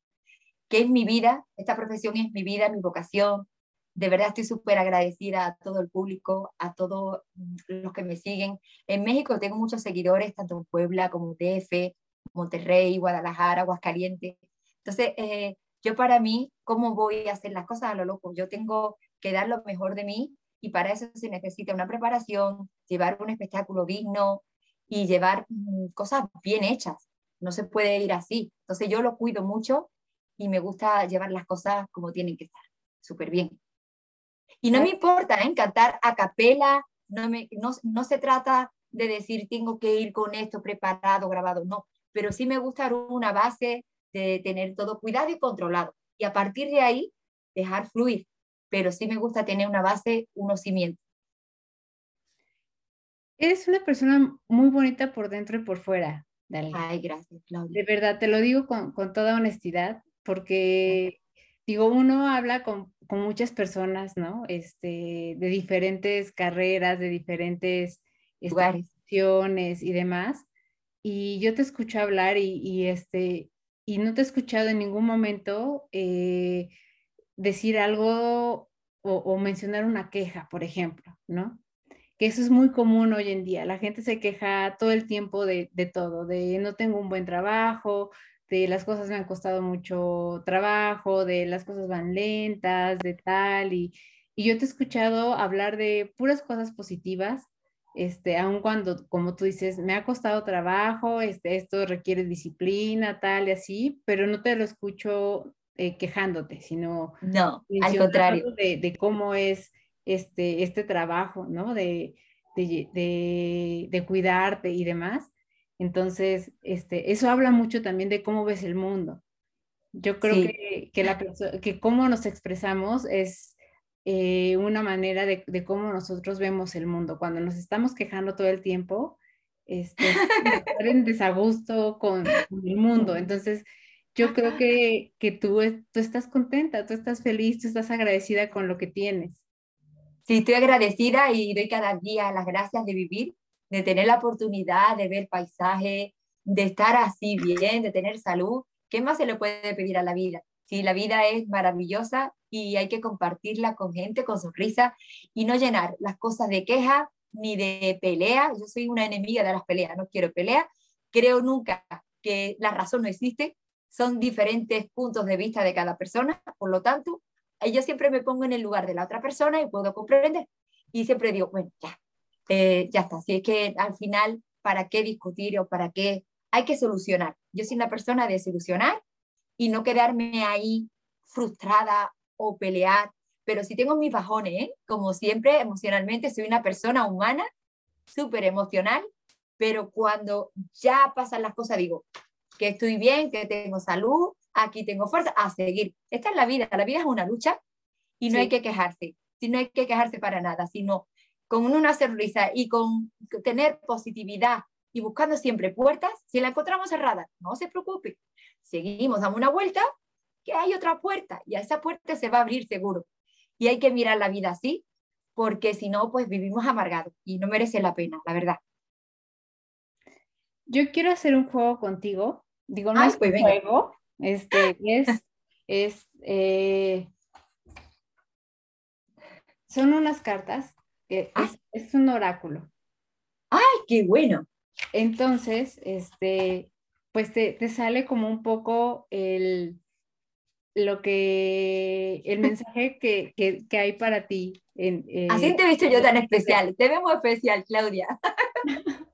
que es mi vida, esta profesión es mi vida, mi vocación, de verdad estoy súper agradecida a todo el público, a todos los que me siguen. En México tengo muchos seguidores, tanto en Puebla como en DF, Monterrey, Guadalajara, Aguascalientes. Entonces, eh, yo para mí, ¿cómo voy a hacer las cosas a lo loco? Yo tengo que dar lo mejor de mí y para eso se necesita una preparación, llevar un espectáculo digno y llevar mm, cosas bien hechas. No se puede ir así. Entonces yo lo cuido mucho y me gusta llevar las cosas como tienen que estar, súper bien. Y no me importa ¿eh? cantar a capela, no, me, no, no se trata de decir tengo que ir con esto preparado, grabado, no, pero sí me gusta una base de tener todo cuidado y controlado. Y a partir de ahí, dejar fluir, pero sí me gusta tener una base, unos cimientos. Eres una persona muy bonita por dentro y por fuera, Ay, gracias, Claudia. De verdad, te lo digo con, con toda honestidad, porque digo, uno habla con, con, muchas personas, ¿no? Este, de diferentes carreras, de diferentes lugares y demás. Y yo te escucho hablar y, y, este, y no te he escuchado en ningún momento eh, decir algo o, o, mencionar una queja, por ejemplo, ¿no? Que eso es muy común hoy en día. La gente se queja todo el tiempo de, de todo, de no tengo un buen trabajo, de las cosas me han costado mucho trabajo, de las cosas van lentas, de tal, y, y yo te he escuchado hablar de puras cosas positivas, este, aun cuando, como tú dices, me ha costado trabajo, este, esto requiere disciplina, tal y así, pero no te lo escucho eh, quejándote, sino no, al contrario. De, de, cómo es este, este trabajo, ¿no? De, de, de, de cuidarte y demás. Entonces, este, eso habla mucho también de cómo ves el mundo. Yo creo que, que, la, que cómo nos expresamos es eh, una manera de, de, cómo nosotros vemos el mundo. Cuando nos estamos quejando todo el tiempo, este, estar en desagusto con, el mundo. Entonces, yo creo que, que tú, tú estás contenta, tú estás feliz, tú estás agradecida con lo que tienes. Sí, estoy agradecida y doy cada día las gracias de vivir de tener la oportunidad de ver paisaje, de estar así bien, de tener salud. ¿Qué más se le puede pedir a la vida? Si la vida es maravillosa y hay que compartirla con gente, con sonrisa y no llenar las cosas de queja ni de pelea. Yo soy una enemiga de las peleas, no quiero pelea. Creo nunca que la razón no existe. Son diferentes puntos de vista de cada persona, por lo tanto, yo siempre me pongo en el lugar de la otra persona y puedo comprender. Y siempre digo, bueno, ya, eh, ya está. Si es que al final, ¿para qué discutir o para qué? Hay que solucionar. Yo soy una persona de solucionar y no quedarme ahí frustrada o pelear. Pero si tengo mis bajones, ¿eh? como siempre, emocionalmente soy una persona humana, súper emocional, pero cuando ya pasan las cosas digo que estoy bien, que tengo salud, aquí tengo fuerza, a seguir. Esta es la vida, la vida es una lucha y no hay que quejarse, si no hay que quejarse para nada, sino con una sonrisa y con tener positividad y buscando siempre puertas, si la encontramos cerrada, no se preocupe, seguimos, damos una vuelta, que hay otra puerta y a esa puerta se va a abrir seguro. Y hay que mirar la vida así, porque si no, pues vivimos amargados y no merece la pena, la verdad. Yo quiero hacer un juego contigo. Digo, no es pues un juego, este, es, es eh, son unas cartas Ah. es, un oráculo. ¡Ay, qué bueno! Entonces, este, pues te, sale como un poco el, lo que, el mensaje que, que, hay para ti. En, Así te he visto yo tan especial, te vemos especial, Claudia.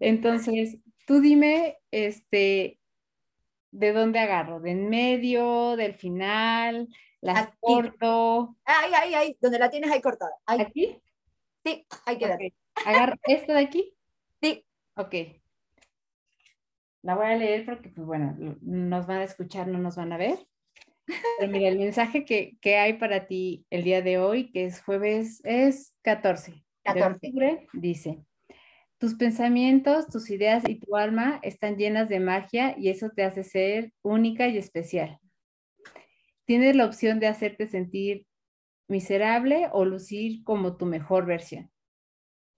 Entonces, tú dime, este, ¿de dónde agarro? ¿De en medio, del final? ¿Las corto? Ay, ay, ay, donde la tienes ahí cortada. ¿Aquí? Sí, hay que dar. ¿Agarro esto de aquí? Sí. Ok. La voy a leer porque, pues bueno, nos van a escuchar, no nos van a ver. Pero mira, el mensaje que, que hay para ti el día de hoy, que es jueves, es 14. 14. De octubre, dice, tus pensamientos, tus ideas y tu alma están llenas de magia y eso te hace ser única y especial. Tienes la opción de hacerte sentir miserable o lucir como tu mejor versión.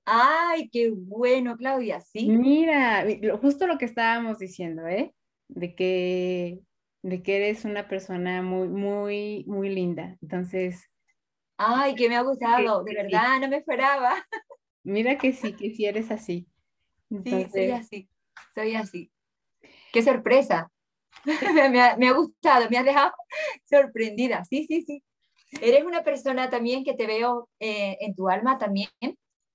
Ay, qué bueno, Claudia, sí. Mira, justo lo que estábamos diciendo, ¿eh? De que, de que eres una persona muy, muy, muy linda. Entonces. Ay, que me ha gustado, de verdad, no me esperaba. Mira que sí, que sí eres así. Sí, soy así, soy así. Qué sorpresa. me, ha, gustado, me ha dejado sorprendida. Sí, sí, sí. Eres una persona también que te veo eh, en tu alma también,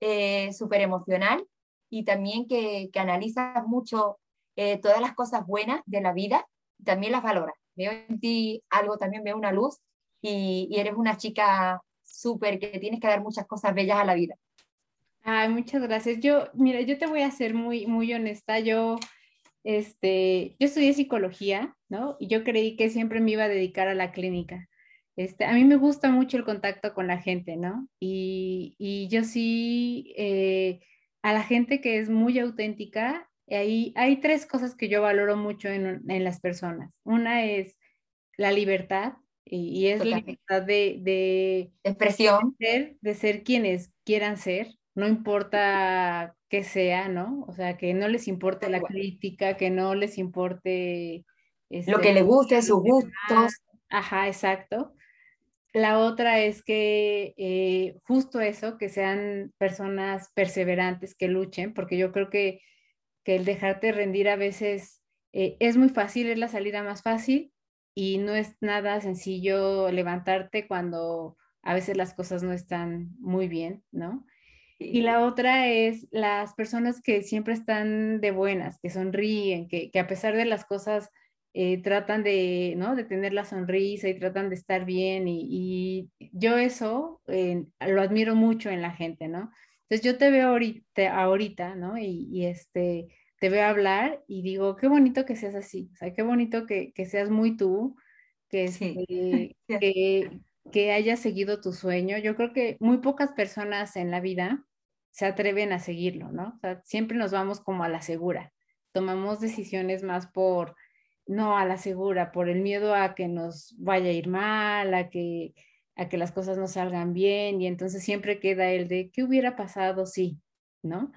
eh, súper emocional y también que, que analizas mucho eh, todas las cosas buenas de la vida y también las valoras. Veo en ti algo, también veo una luz y, y eres una chica súper que tienes que dar muchas cosas bellas a la vida. Ay, muchas gracias. Yo, mira, yo te voy a ser muy, muy honesta. Yo, este, yo estudié psicología, ¿no? Y yo creí que siempre me iba a dedicar a la clínica. Este, a mí me gusta mucho el contacto con la gente, ¿no? Y, y yo sí, eh, a la gente que es muy auténtica, hay, hay tres cosas que yo valoro mucho en, en las personas. Una es la libertad, y, es la libertad de, de, expresión, de ser, de ser quienes quieran ser, no importa qué sea, ¿no? O sea, que no les importe la crítica, que no les importe... lo que le guste, sus gustos. Ajá, exacto. La otra es que eh, justo eso, que sean personas perseverantes, que luchen, porque yo creo que, el dejarte rendir a veces eh, es muy fácil, es la salida más fácil y no es nada sencillo levantarte cuando a veces las cosas no están muy bien, ¿no? Y la otra es las personas que siempre están de buenas, que sonríen, que, que a pesar de las cosas eh, tratan de, ¿no? de tener la sonrisa y tratan de estar bien y, yo eso eh, lo admiro mucho en la gente, ¿no? Entonces yo te veo ahorita, ahorita ¿no? Y, este, te veo hablar y digo, qué bonito que seas así, o sea, qué bonito que, que seas muy tú, que, este, que, que hayas seguido tu sueño. Yo creo que muy pocas personas en la vida se atreven a seguirlo, ¿no? Siempre nos vamos como a la segura, tomamos decisiones más por no a la segura, por el miedo a que nos vaya a ir mal, a que, a que las cosas no salgan bien, y entonces siempre queda el de qué hubiera pasado sí, ¿no?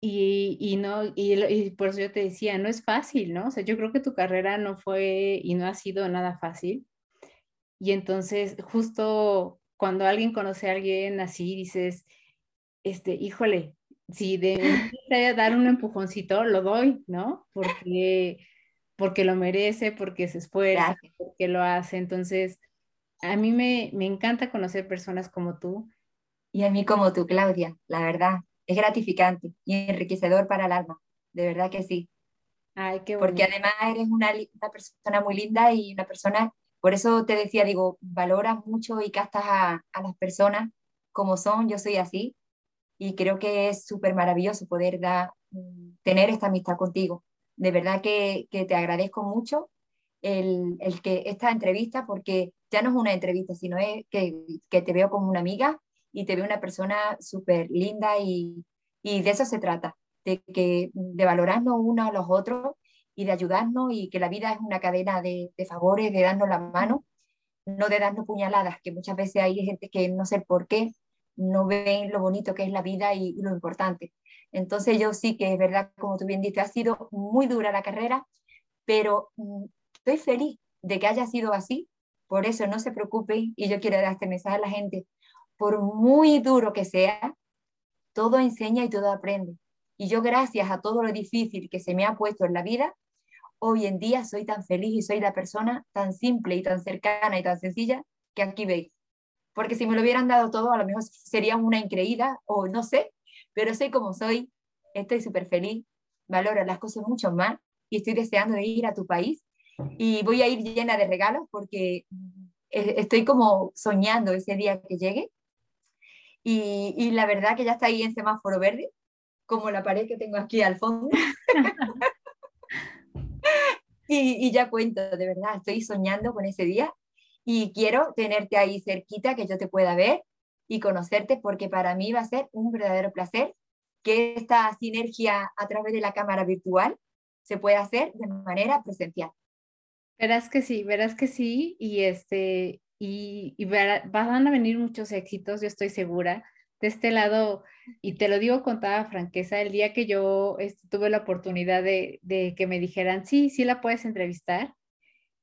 Y, y no, y, por eso yo te decía, no es fácil, ¿no? O sea, yo creo que tu carrera no fue y no ha sido nada fácil. Y entonces, justo cuando alguien conoce a alguien así, dices, este, híjole, si de dar un empujoncito, lo doy, ¿no? Porque porque lo merece, porque se esfuerza, porque lo hace. Entonces, a mí me, me encanta conocer personas como tú. Y a mí como tú, Claudia, la verdad, es gratificante y enriquecedor para el alma, de verdad que sí. Ay, qué Porque además eres una, una, persona muy linda y una persona, por eso te decía, digo, valoras mucho y castas a, a las personas como son, yo soy así, y creo que es súper maravilloso poder da, mm, tener esta amistad contigo. De verdad que, te agradezco mucho el, que esta entrevista, porque ya no es una entrevista, sino es que, te veo como una amiga y te veo una persona súper linda y, de eso se trata, de, que, de valorarnos unos a los otros y de ayudarnos y que la vida es una cadena de, favores, de darnos la mano, no de darnos puñaladas, que muchas veces hay gente que no sé por qué no ven lo bonito que es la vida y lo importante. Entonces yo sí que es verdad, como tú bien dices, ha sido muy dura la carrera, pero mm, estoy feliz de que haya sido así, por eso no se preocupen y yo quiero dar este mensaje a la gente, por muy duro que sea, todo enseña y todo aprende. Y yo gracias a todo lo difícil que se me ha puesto en la vida, hoy en día soy tan feliz y soy la persona tan simple y tan cercana y tan sencilla que aquí veis. Porque si me lo hubieran dado todo, a lo mejor sería una increída o no sé, pero soy como soy estoy súper feliz, valoro las cosas mucho más y estoy deseando de ir a tu país y voy a ir llena de regalos porque eh, estoy como soñando ese día que llegue y, y la verdad que ya está ahí en semáforo verde, como la pared que tengo aquí al fondo. y, y ya cuento, de verdad, estoy soñando con ese día y quiero tenerte ahí cerquita, que yo te pueda ver y conocerte, porque para mí va a ser un verdadero placer que esta sinergia a través de la cámara virtual se pueda hacer de manera presencial. Verás que sí, verás que sí, y este, y, y van a venir muchos éxitos, yo estoy segura. De este lado, y te lo digo con toda franqueza, el día que yo este, tuve la oportunidad de, de, que me dijeran, sí, sí la puedes entrevistar,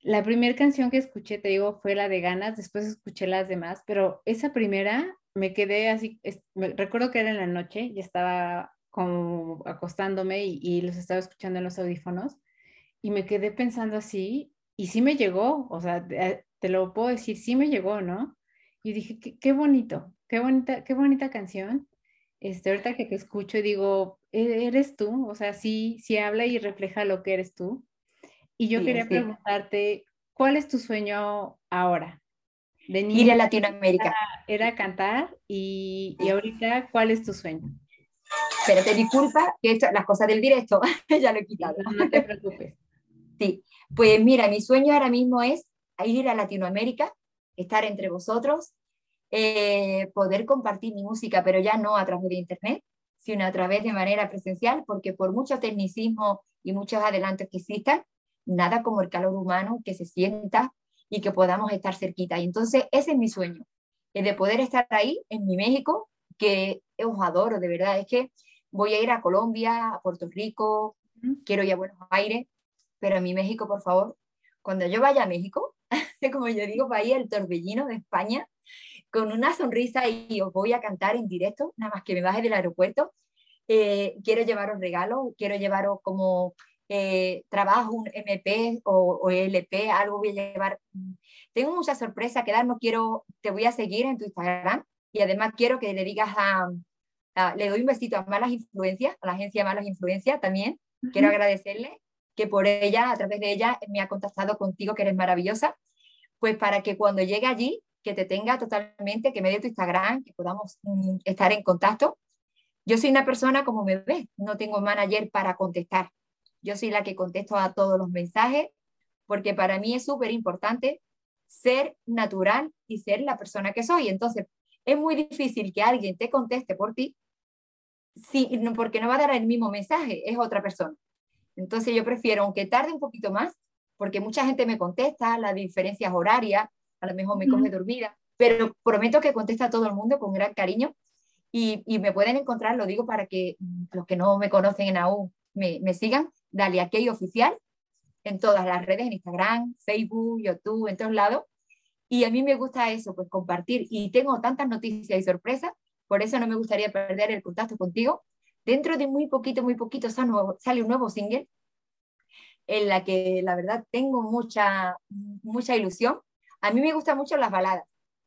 la primera canción que escuché, te digo, fue la de Ganas, después escuché las demás, pero esa primera me quedé así, recuerdo que era en la noche, y estaba como acostándome y, los estaba escuchando en los audífonos y me quedé pensando así y sí me llegó, o sea, te, lo puedo decir, sí me llegó, ¿no? Y dije, qué, qué bonito, qué bonita, qué bonita canción. Este, ahorita que te escucho digo, e-, eres tú, o sea, sí, sí habla y refleja lo que eres tú. Y yo sí, quería sí. preguntarte, ¿cuál es tu sueño ahora? De niña, Ir a Latinoamérica. Era, era cantar y, y, ahorita, ¿cuál es tu sueño? Pero te disculpa que esto, las cosas del directo ya lo he quitado. No, no te preocupes. Sí, pues mira, mi sueño ahora mismo es ir a Latinoamérica, estar entre vosotros, eh, poder compartir mi música, pero ya no a través de internet, sino a través de manera presencial, porque por mucho tecnicismo y muchos adelantos que existan, nada como el calor humano que se sienta y que podamos estar cerquita. Y entonces ese es mi sueño, el de poder estar ahí en mi México, que os adoro, de verdad. Es que voy a ir a Colombia, a Puerto Rico, quiero ir a Buenos Aires, pero a mi México, por favor, cuando yo vaya a México, como yo digo, va a ir el torbellino de España con una sonrisa y os voy a cantar en directo, nada más que me baje del aeropuerto. Eh, quiero llevaros regalos, quiero llevaros como eh, trabajo, un MP o, o, LP, algo voy a llevar. Tengo mucha sorpresa que dar, no quiero, te voy a seguir en tu Instagram y además quiero que le digas a, a le doy un besito a Malas Influencias, a la agencia Malas Influencias también, uh -huh. quiero agradecerle que por ella, a través de ella, me ha contactado contigo, que eres maravillosa, pues para que cuando llegue allí, que te tenga totalmente, que me dé tu Instagram, que podamos mm, estar en contacto. Yo soy una persona como me ves, no tengo manager para contestar. Yo soy la que contesto a todos los mensajes, porque para mí es súper importante ser natural y ser la persona que soy. Entonces, es muy difícil que alguien te conteste por ti, sí, porque no va a dar el mismo mensaje, es otra persona. Entonces, yo prefiero, aunque tarde un poquito más, porque mucha gente me contesta, las diferencias horarias, a lo mejor me mm. coge dormida, pero prometo que contesta a todo el mundo con gran cariño y, y, me pueden encontrar, lo digo para que los que no me conocen aún me, me sigan, Dale a Oficial en todas las redes, en Instagram, Facebook, YouTube, en todos lados. Y a mí me gusta eso, pues compartir. Y tengo tantas noticias y sorpresas, por eso no me gustaría perder el contacto contigo. Dentro de muy poquito, muy poquito sale un nuevo single en la que la verdad tengo mucha, mucha ilusión. A mí me gustan mucho las baladas,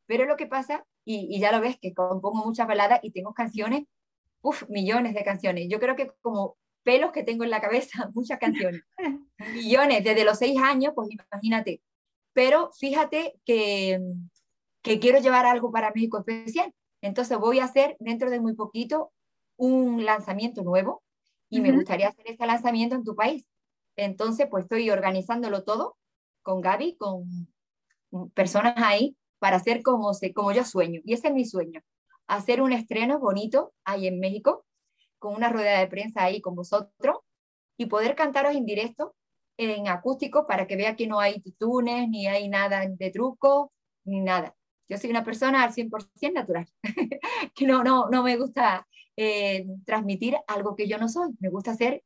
pero lo que pasa, y, y ya lo ves, que compongo muchas baladas y tengo canciones, uff, millones de canciones. Yo creo que como pelos que tengo en la cabeza, muchas canciones, millones, desde los seis años, pues imagínate. Pero fíjate que, que quiero llevar algo para México especial. Entonces voy a hacer dentro de muy poquito un lanzamiento nuevo y uh -huh. me gustaría hacer ese lanzamiento en tu país. Entonces, pues estoy organizándolo todo con Gaby, con personas ahí, para hacer como, se, como yo sueño. Y ese es mi sueño, hacer un estreno bonito ahí en México, con una rueda de prensa ahí con vosotros, y poder cantaros en directo, en acústico, para que vea que no hay titunes, ni hay nada de truco, ni nada. Yo soy una persona al 100% natural, que no, no, no me gusta eh, transmitir algo que yo no soy, me gusta ser,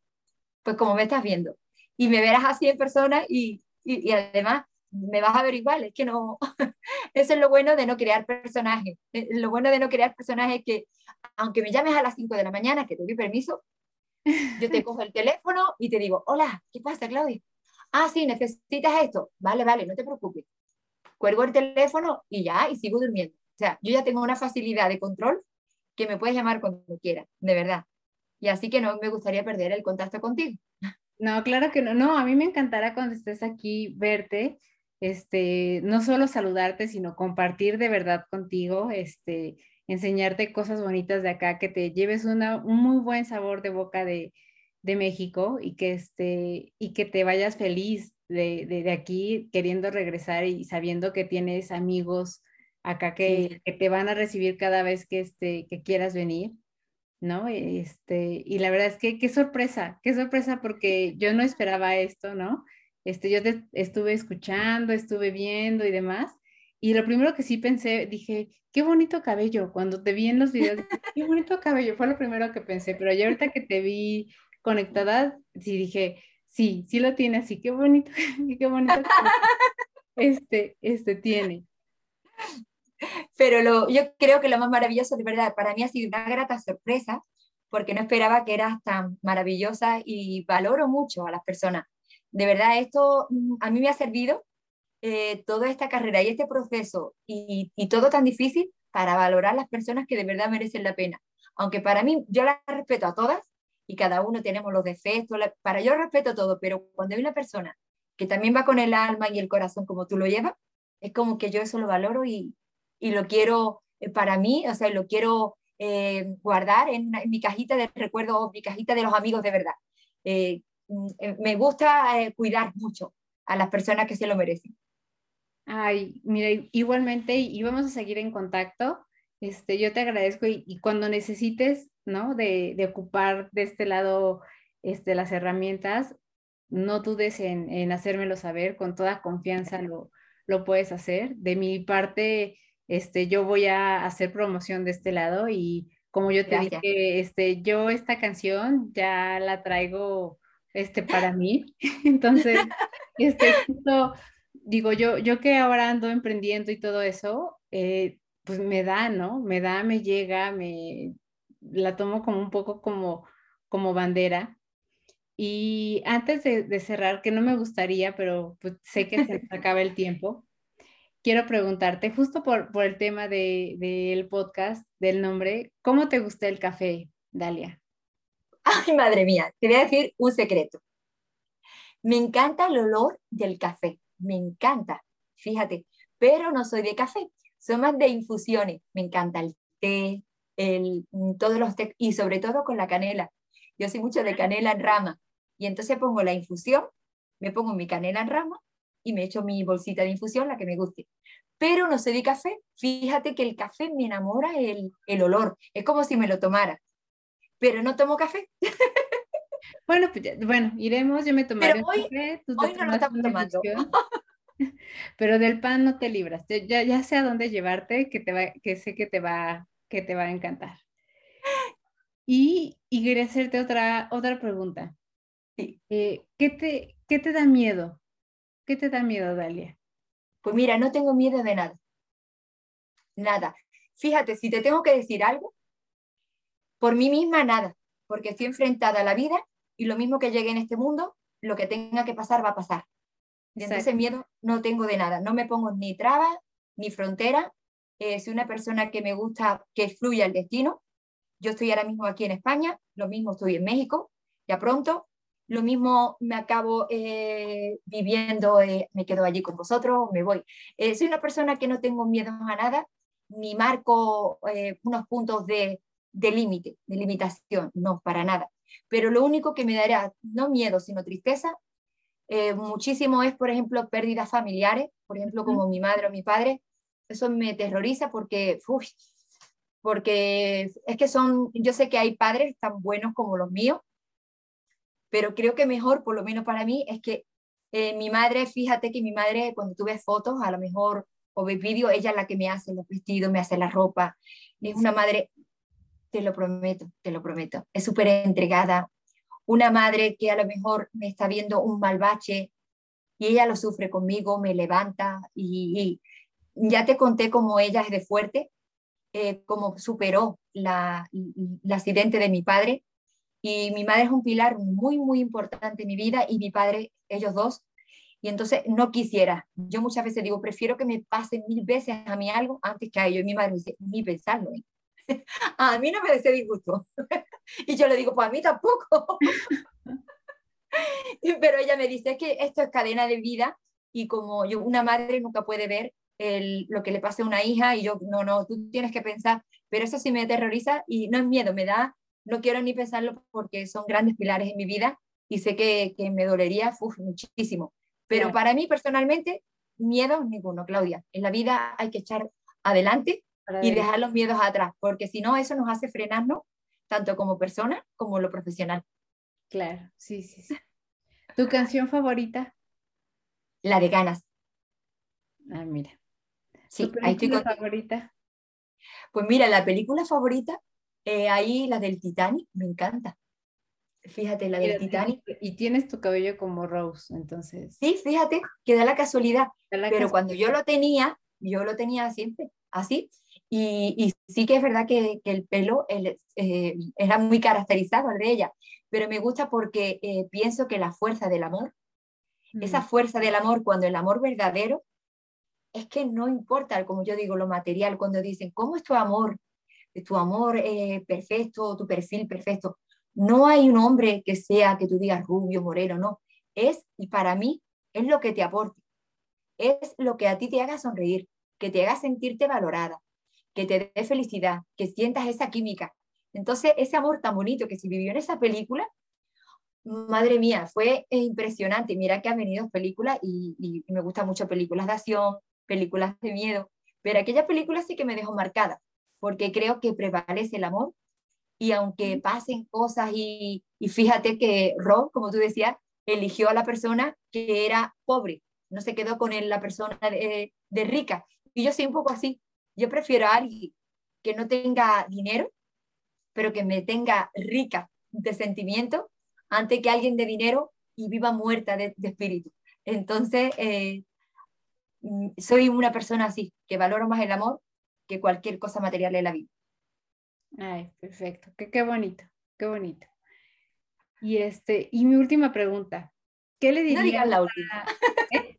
pues como me estás viendo, y me verás así en persona y, y, y, además me vas a ver igual, es que no, eso es lo bueno de no crear personajes, eh, lo bueno de no crear personajes que aunque me llames a las 5 de la mañana, que te doy permiso, yo te cojo el teléfono y te digo, hola, ¿qué pasa, Claudia? Ah, sí, necesitas esto. Vale, vale, no te preocupes. Cuelgo el teléfono y ya, y sigo durmiendo. O sea, yo ya tengo una facilidad de control que me puedes llamar cuando quieras, de verdad. y así que no me gustaría perder el contacto contigo. No, claro que no, no, a mí me encantará cuando estés aquí verte, este, no solo saludarte, sino compartir de verdad contigo, este, enseñarte cosas bonitas de acá, que te lleves una, un muy buen sabor de boca de, de México y que, este, y que te vayas feliz de, de, aquí queriendo regresar y sabiendo que tienes amigos acá que, que, te van a recibir cada vez que, este, que quieras venir, ¿no? Este, y la verdad es que qué sorpresa, qué sorpresa porque yo no esperaba esto, ¿no? Este, yo te estuve escuchando, estuve viendo y demás. Y lo primero que sí pensé, dije, qué bonito cabello. Cuando te vi en los videos, qué bonito cabello. Fue lo primero que pensé. Pero ya ahorita que te vi conectada, sí dije, sí, sí lo tiene así. Qué bonito, qué bonito. este, este tiene. Pero lo, yo creo que lo más maravilloso, de verdad, para mí ha sido una grata sorpresa, porque no esperaba que eras tan maravillosa y valoro mucho a las personas. De verdad, esto mm, a mí me ha servido eh, toda esta carrera y este proceso y, todo tan difícil para valorar las personas que de verdad merecen la pena. Aunque para mí, yo las respeto a todas y cada uno tenemos los defectos, para yo respeto todo, pero cuando hay una persona que también va con el alma y el corazón como tú lo llevas, es como que yo eso lo valoro y, y lo quiero eh, para mí, o sea, lo quiero eh, guardar en, mi cajita de recuerdos, mi cajita de los amigos de verdad. Me gusta cuidar mucho a las personas que se lo merecen. Ay, mira, igualmente, y vamos a seguir en contacto. Este, yo te agradezco y, cuando necesites, ¿no? De, de, ocupar de este lado este, las herramientas, no dudes en, en hacérmelo saber, con toda confianza lo, lo puedes hacer. De mi parte, este, yo voy a hacer promoción de este lado y como yo te dije, este, yo esta canción ya la traigo este, para mí. Entonces, este, digo, yo, yo que ahora ando emprendiendo y todo eso, eh, pues me da, ¿no? Me da, me llega, me la tomo como un poco como, como bandera. Y antes de, de cerrar, que no me gustaría, pero pues sé que se acaba el tiempo, quiero preguntarte, justo por, por el tema del de, podcast, del nombre, ¿cómo te gusta el café, Dalia? Ay, madre mía, te voy a decir un secreto. Me encanta el olor del café, me encanta, fíjate, pero no soy de café, soy más de infusiones, me encanta el té, el, todos los té, y sobre todo con la canela. Yo soy mucho de canela en rama, y entonces pongo la infusión, me pongo mi canela en rama y me echo mi bolsita de infusión, la que me guste. Pero no sé de café. Fíjate que el café me enamora el, el olor. Es como si me lo tomara. Pero no tomo café. Bueno, pues bueno, iremos, yo me tomaré hoy, café. hoy no lo estamos tomando. Pero del pan no te libras. Ya, ya sé a dónde llevarte, que, te va, que sé que te va, que te va a encantar. Y, y quería hacerte otra, otra pregunta. Sí. Eh, ¿qué, te, ¿Qué te da miedo ¿Qué te da miedo, Dalia? Pues mira, no tengo miedo de nada. Nada. Fíjate, si te tengo que decir algo, por mí misma nada, porque estoy enfrentada a la vida y lo mismo que llegue en este mundo, lo que tenga que pasar va a pasar. Y entonces miedo no tengo de nada, no me pongo ni trabas ni frontera. Eh, soy una persona que me gusta que fluya el destino. Yo estoy ahora mismo aquí en España, lo mismo estoy en México, ya pronto, lo mismo me acabo eh, viviendo, eh, me quedo allí con vosotros, me voy. Eh, soy una persona que no tengo miedo a nada, ni marco unos puntos de, de límite, de limitación, no, para nada. Pero lo único que me dará, no miedo, sino tristeza, muchísimo es, por ejemplo, pérdidas familiares, por ejemplo, como mi madre o mi padre. Eso me terroriza porque, porque es que son, yo sé que hay padres tan buenos como los míos, pero creo que mejor, por lo menos para mí, es que eh, mi madre, fíjate que mi madre, cuando tú ves fotos, a lo mejor, o ves vídeos, ella es la que me hace los vestidos, me hace la ropa, es una madre, te lo prometo, te lo prometo, es súper entregada, una madre que a lo mejor me está viendo un mal bache y ella lo sufre conmigo, me levanta y, ya te conté cómo ella es de fuerte, eh, cómo superó la, el accidente de mi padre y mi madre es un pilar muy, muy importante en mi vida y mi padre, ellos dos. Y entonces no quisiera. Yo muchas veces digo, prefiero que me pase mil veces a mí algo antes que a ellos. Mi madre dice, ni pensarlo. ¿eh? a mí no me hace disgusto. y yo le digo, pues a mí tampoco. Pero ella me dice que esto es cadena de vida y como yo, una madre nunca puede ver el, lo que le pase a una hija y yo, no, no, tú tienes que pensar, pero eso sí me aterroriza y no es miedo, me da, no quiero ni pensarlo porque son grandes pilares en mi vida y sé que, que me dolería muchísimo. Pero para mí personalmente, miedo ninguno, Claudia. En la vida hay que echar adelante y dejar los miedos atrás, porque si no, eso nos hace frenarnos, tanto como persona como lo profesional. Claro, sí, sí, sí. ¿Tu canción favorita? La de ganas. Ah, mira. Sí, ¿Tu película favorita? Pues mira, la película favorita, eh, ahí la del Titanic, me encanta. Fíjate, la del Titanic. Y tienes tu cabello como Rose, entonces. Sí, fíjate, que da la casualidad. pero cuando yo lo tenía, yo lo tenía siempre así. Y, sí que es verdad que, el pelo eh, era muy caracterizado el de ella, pero me gusta porque eh, pienso que la fuerza del amor, esa mm. fuerza del amor, cuando el amor verdadero, es que no importa, como yo digo, lo material, cuando dicen, ¿cómo es tu amor? Tu amor eh, perfecto, tu perfil perfecto. No hay un hombre que sea, que tú digas rubio, moreno, no. Es, y para mí, es lo que te aporte. Es lo que a ti te haga sonreír, que te haga sentirte valorada, que te dé felicidad, que sientas esa química. Entonces, ese amor tan bonito que se vivió en esa película, madre mía, fue impresionante. Mira que han venido películas y, y, me gustan mucho películas de acción, películas de miedo, pero aquella película sí que me dejó marcada, porque creo que prevalece el amor y aunque pasen cosas y, y fíjate que Rob, como tú decías, eligió a la persona que era pobre, no se quedó con él la persona de, de rica. Y yo soy un poco así, yo prefiero a alguien que no tenga dinero, pero que me tenga rica de sentimiento, antes que alguien de dinero y viva muerta de, espíritu. Entonces, eh, mm, soy una persona así, que valoro más el amor que cualquier cosa material de la vida. Ay, perfecto. Qué, qué bonito, qué bonito. Y este, y mi última pregunta. ¿Qué le dirías? No digas la última.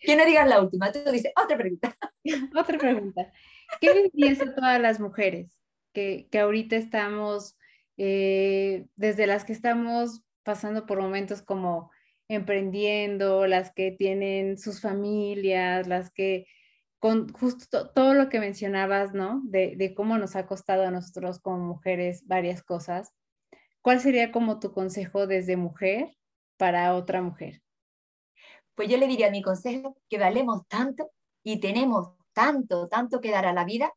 Que no digas la última, tú dices otra pregunta. otra pregunta. ¿Qué le dirías a todas las mujeres que, que ahorita estamos, eh, desde las que estamos pasando por momentos como emprendiendo, las que tienen sus familias, las que con justo todo lo que mencionabas, ¿no? De, de, cómo nos ha costado a nosotros como mujeres varias cosas. ¿Cuál sería como tu consejo desde mujer para otra mujer? Pues yo le diría a mi consejo que valemos tanto y tenemos tanto, tanto que dar a la vida,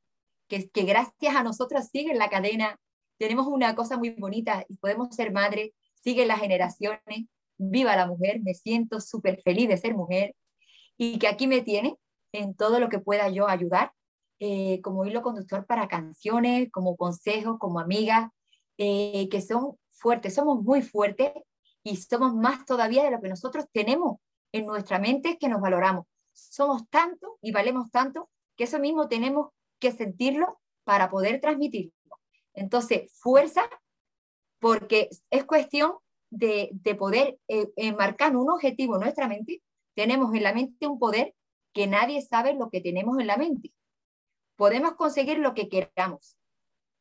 que, que gracias a nosotros sigue la cadena. Tenemos una cosa muy bonita y podemos ser madres, siguen las generaciones. Viva la mujer, me siento súper feliz de ser mujer y que aquí me tiene en todo lo que pueda yo ayudar, eh, como hilo conductor para canciones, como consejos, como amiga, eh, que son fuertes, somos muy fuertes y somos más todavía de lo que nosotros tenemos en nuestra mente que nos valoramos. Somos tanto y valemos tanto que eso mismo tenemos que sentirlo para poder transmitirlo. Entonces, fuerza, porque es cuestión de, de poder eh, marcar un objetivo en nuestra mente. Tenemos en la mente un poder que nadie sabe lo que tenemos en la mente. Podemos conseguir lo que queramos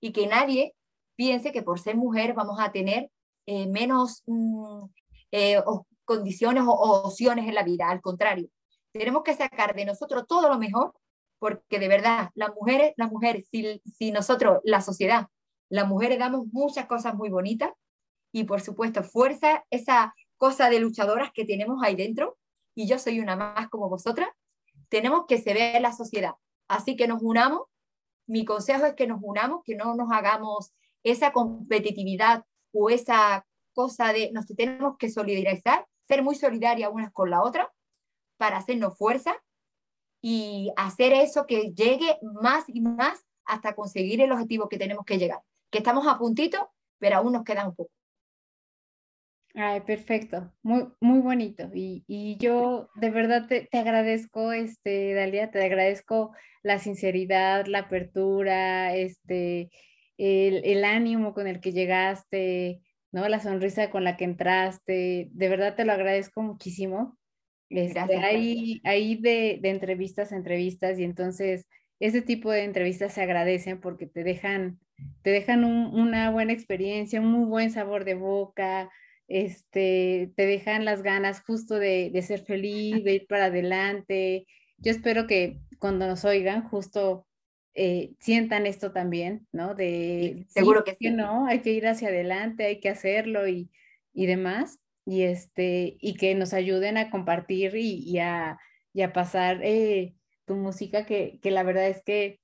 y que nadie piense que por ser mujer vamos a tener eh, menos mm, eh, condiciones o, opciones en la vida. Al contrario, tenemos que sacar de nosotros todo lo mejor porque de verdad, las mujeres, las mujeres, si, si nosotros, la sociedad, las mujeres damos muchas cosas muy bonitas y por supuesto fuerza, esa cosa de luchadoras que tenemos ahí dentro, y yo soy una más como vosotras, tenemos que se vea la sociedad. Así que nos unamos. Mi consejo es que nos unamos, que no nos hagamos esa competitividad o esa cosa de nos tenemos que solidarizar, ser muy solidarias unas con la otra para hacernos fuerza y hacer eso que llegue más y más hasta conseguir el objetivo que tenemos que llegar. Que estamos a puntito, pero aún nos queda un poco. Ay, perfecto, muy, muy bonito. Y, y yo de verdad te, te, agradezco, este, Dalia, te agradezco la sinceridad, la apertura, este, el, el, ánimo con el que llegaste, ¿no? La sonrisa con la que entraste. De verdad te lo agradezco muchísimo. Este, ahí, ahí de, de entrevistas a entrevistas y entonces ese tipo de entrevistas se agradecen porque te dejan, te dejan una buena experiencia, un muy buen sabor de boca, este, te dejan las ganas justo de, de ser feliz, de ir para adelante. Yo espero que cuando nos oigan, justo eh, sientan esto también, ¿no? De seguro que, sí. no, hay que ir hacia adelante, hay que hacerlo y, y demás, y este, y que nos ayuden a compartir y, a, pasar eh, tu música, que, que la verdad es que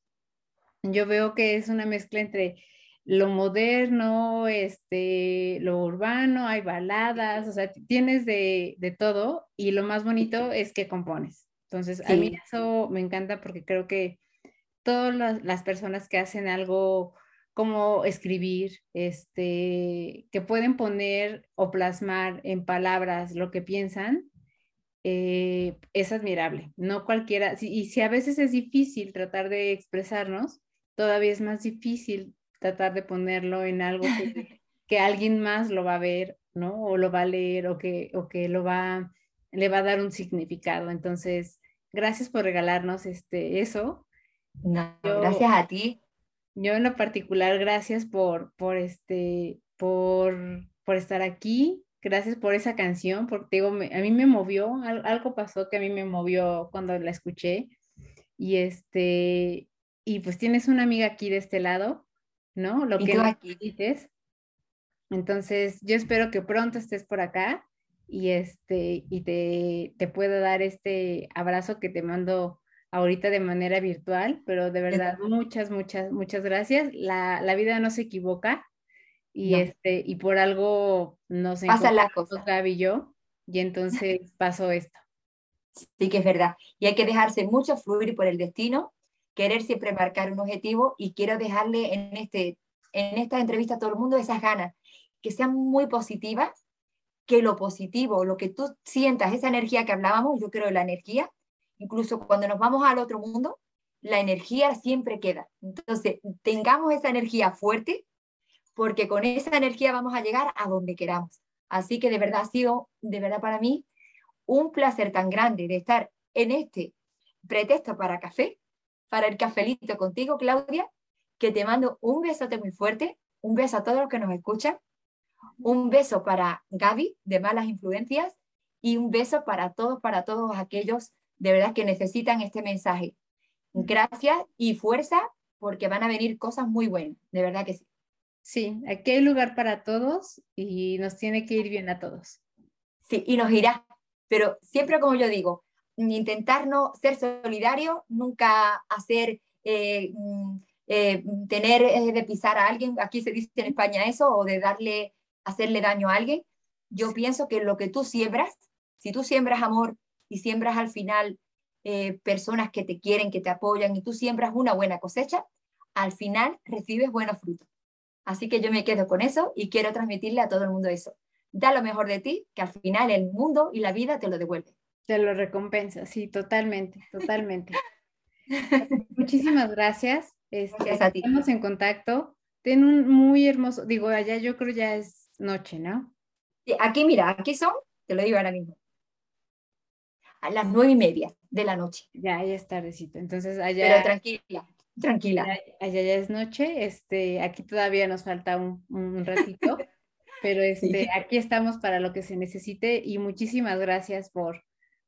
yo veo que es una mezcla entre lo moderno, este, lo urbano, hay baladas, o sea, tienes de, de todo y lo más bonito es que compones. Entonces, a mí eso me encanta porque creo que todas las, personas que hacen algo como escribir, este, que pueden poner o plasmar en palabras lo que piensan, eh, es admirable. No cualquiera, y si a veces es difícil tratar de expresarnos, todavía es más difícil tratar de ponerlo en algo que, que alguien más lo va a ver, ¿no? O lo va a leer o que, o que lo va, le va a dar un significado. Entonces, gracias por regalarnos este, eso gracias a ti. Yo en lo particular, gracias por, por, este, por, por estar aquí. Gracias por esa canción, porque digo, a mí me movió, algo pasó que a mí me movió cuando la escuché. Y este, y pues tienes una amiga aquí de este lado, ¿no? Lo que aquí? dices. Entonces, yo espero que pronto estés por acá y este, y te, te pueda dar este abrazo que te mando ahorita de manera virtual, pero de verdad muchas, muchas, muchas gracias. La, la vida no se equivoca y, este, y por algo nos pasa la cosa. Gaby y yo, y entonces pasó esto. Sí que es verdad. Y hay que dejarse mucho fluir por el destino, querer siempre marcar un objetivo y quiero dejarle en, este, en esta entrevista a todo el mundo esas ganas, que sean muy positivas, que lo positivo, lo que tú sientas, esa energía que hablábamos, yo creo la energía, Incluso cuando nos vamos al otro mundo, la energía siempre queda. Entonces, tengamos esa energía fuerte, porque con esa energía vamos a llegar a donde queramos. Así que de verdad ha sido, de verdad para mí, un placer tan grande de estar en este pretexto para café, para el cafelito contigo, Claudia, que te mando un besote muy fuerte, un beso a todos los que nos escuchan, un beso para Gaby de Malas Influencias y un beso para todos, para todos aquellos de verdad que necesitan este mensaje. Gracias y fuerza porque van a venir cosas muy buenas, de verdad que sí. Sí, aquí hay lugar para todos y nos tiene que ir bien a todos. Sí, y nos irá, pero siempre como yo digo, intentar no ser solidario, nunca hacer, eh, mm, eh, tener eh, de pisar a alguien, aquí se dice en España eso, o de darle, hacerle daño a alguien. Yo pienso que lo que tú siembras, si tú siembras amor y siembras al final eh, personas que te quieren, que te apoyan y tú siembras una buena cosecha, al final recibes buenos frutos. Así que yo me quedo con eso y quiero transmitirle a todo el mundo eso. Da lo mejor de ti, que al final el mundo y la vida te lo devuelve. Te lo recompensa, sí, totalmente, totalmente. Muchísimas gracias. Este, Estamos en contacto. Ten un muy hermoso, digo, allá yo creo ya es noche, ¿no? aquí, mira, aquí son, te lo digo ahora mismo, a las nueve y media de la noche. Ya, ya es tardecito. Entonces allá. Pero tranquila, tranquila. Allá, ya es noche. Este, aquí todavía nos falta un, un ratito. pero este, aquí estamos para lo que se necesite y muchísimas gracias por,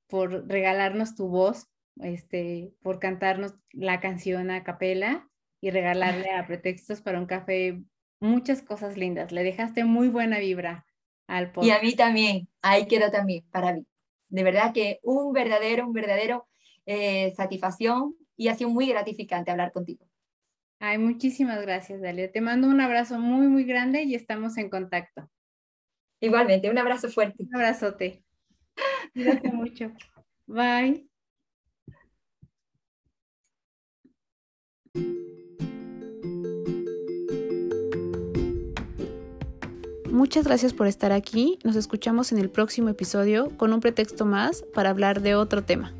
por regalarnos tu voz, este, por cantarnos la canción a capela y regalarle a pretextos para un café muchas cosas lindas. Le dejaste muy buena vibra al podcast. Y a mí también, ahí quedó también para mí de verdad que un verdadero, un verdadero eh, satisfacción y ha sido muy gratificante hablar contigo. Ay, muchísimas gracias, Dalia. Te mando un abrazo muy, muy grande y estamos en contacto. Igualmente, un abrazo fuerte. Un abrazote. Gracias mucho. Bye. Muchas gracias por estar aquí. Nos escuchamos en el próximo episodio con un pretexto más para hablar de otro tema.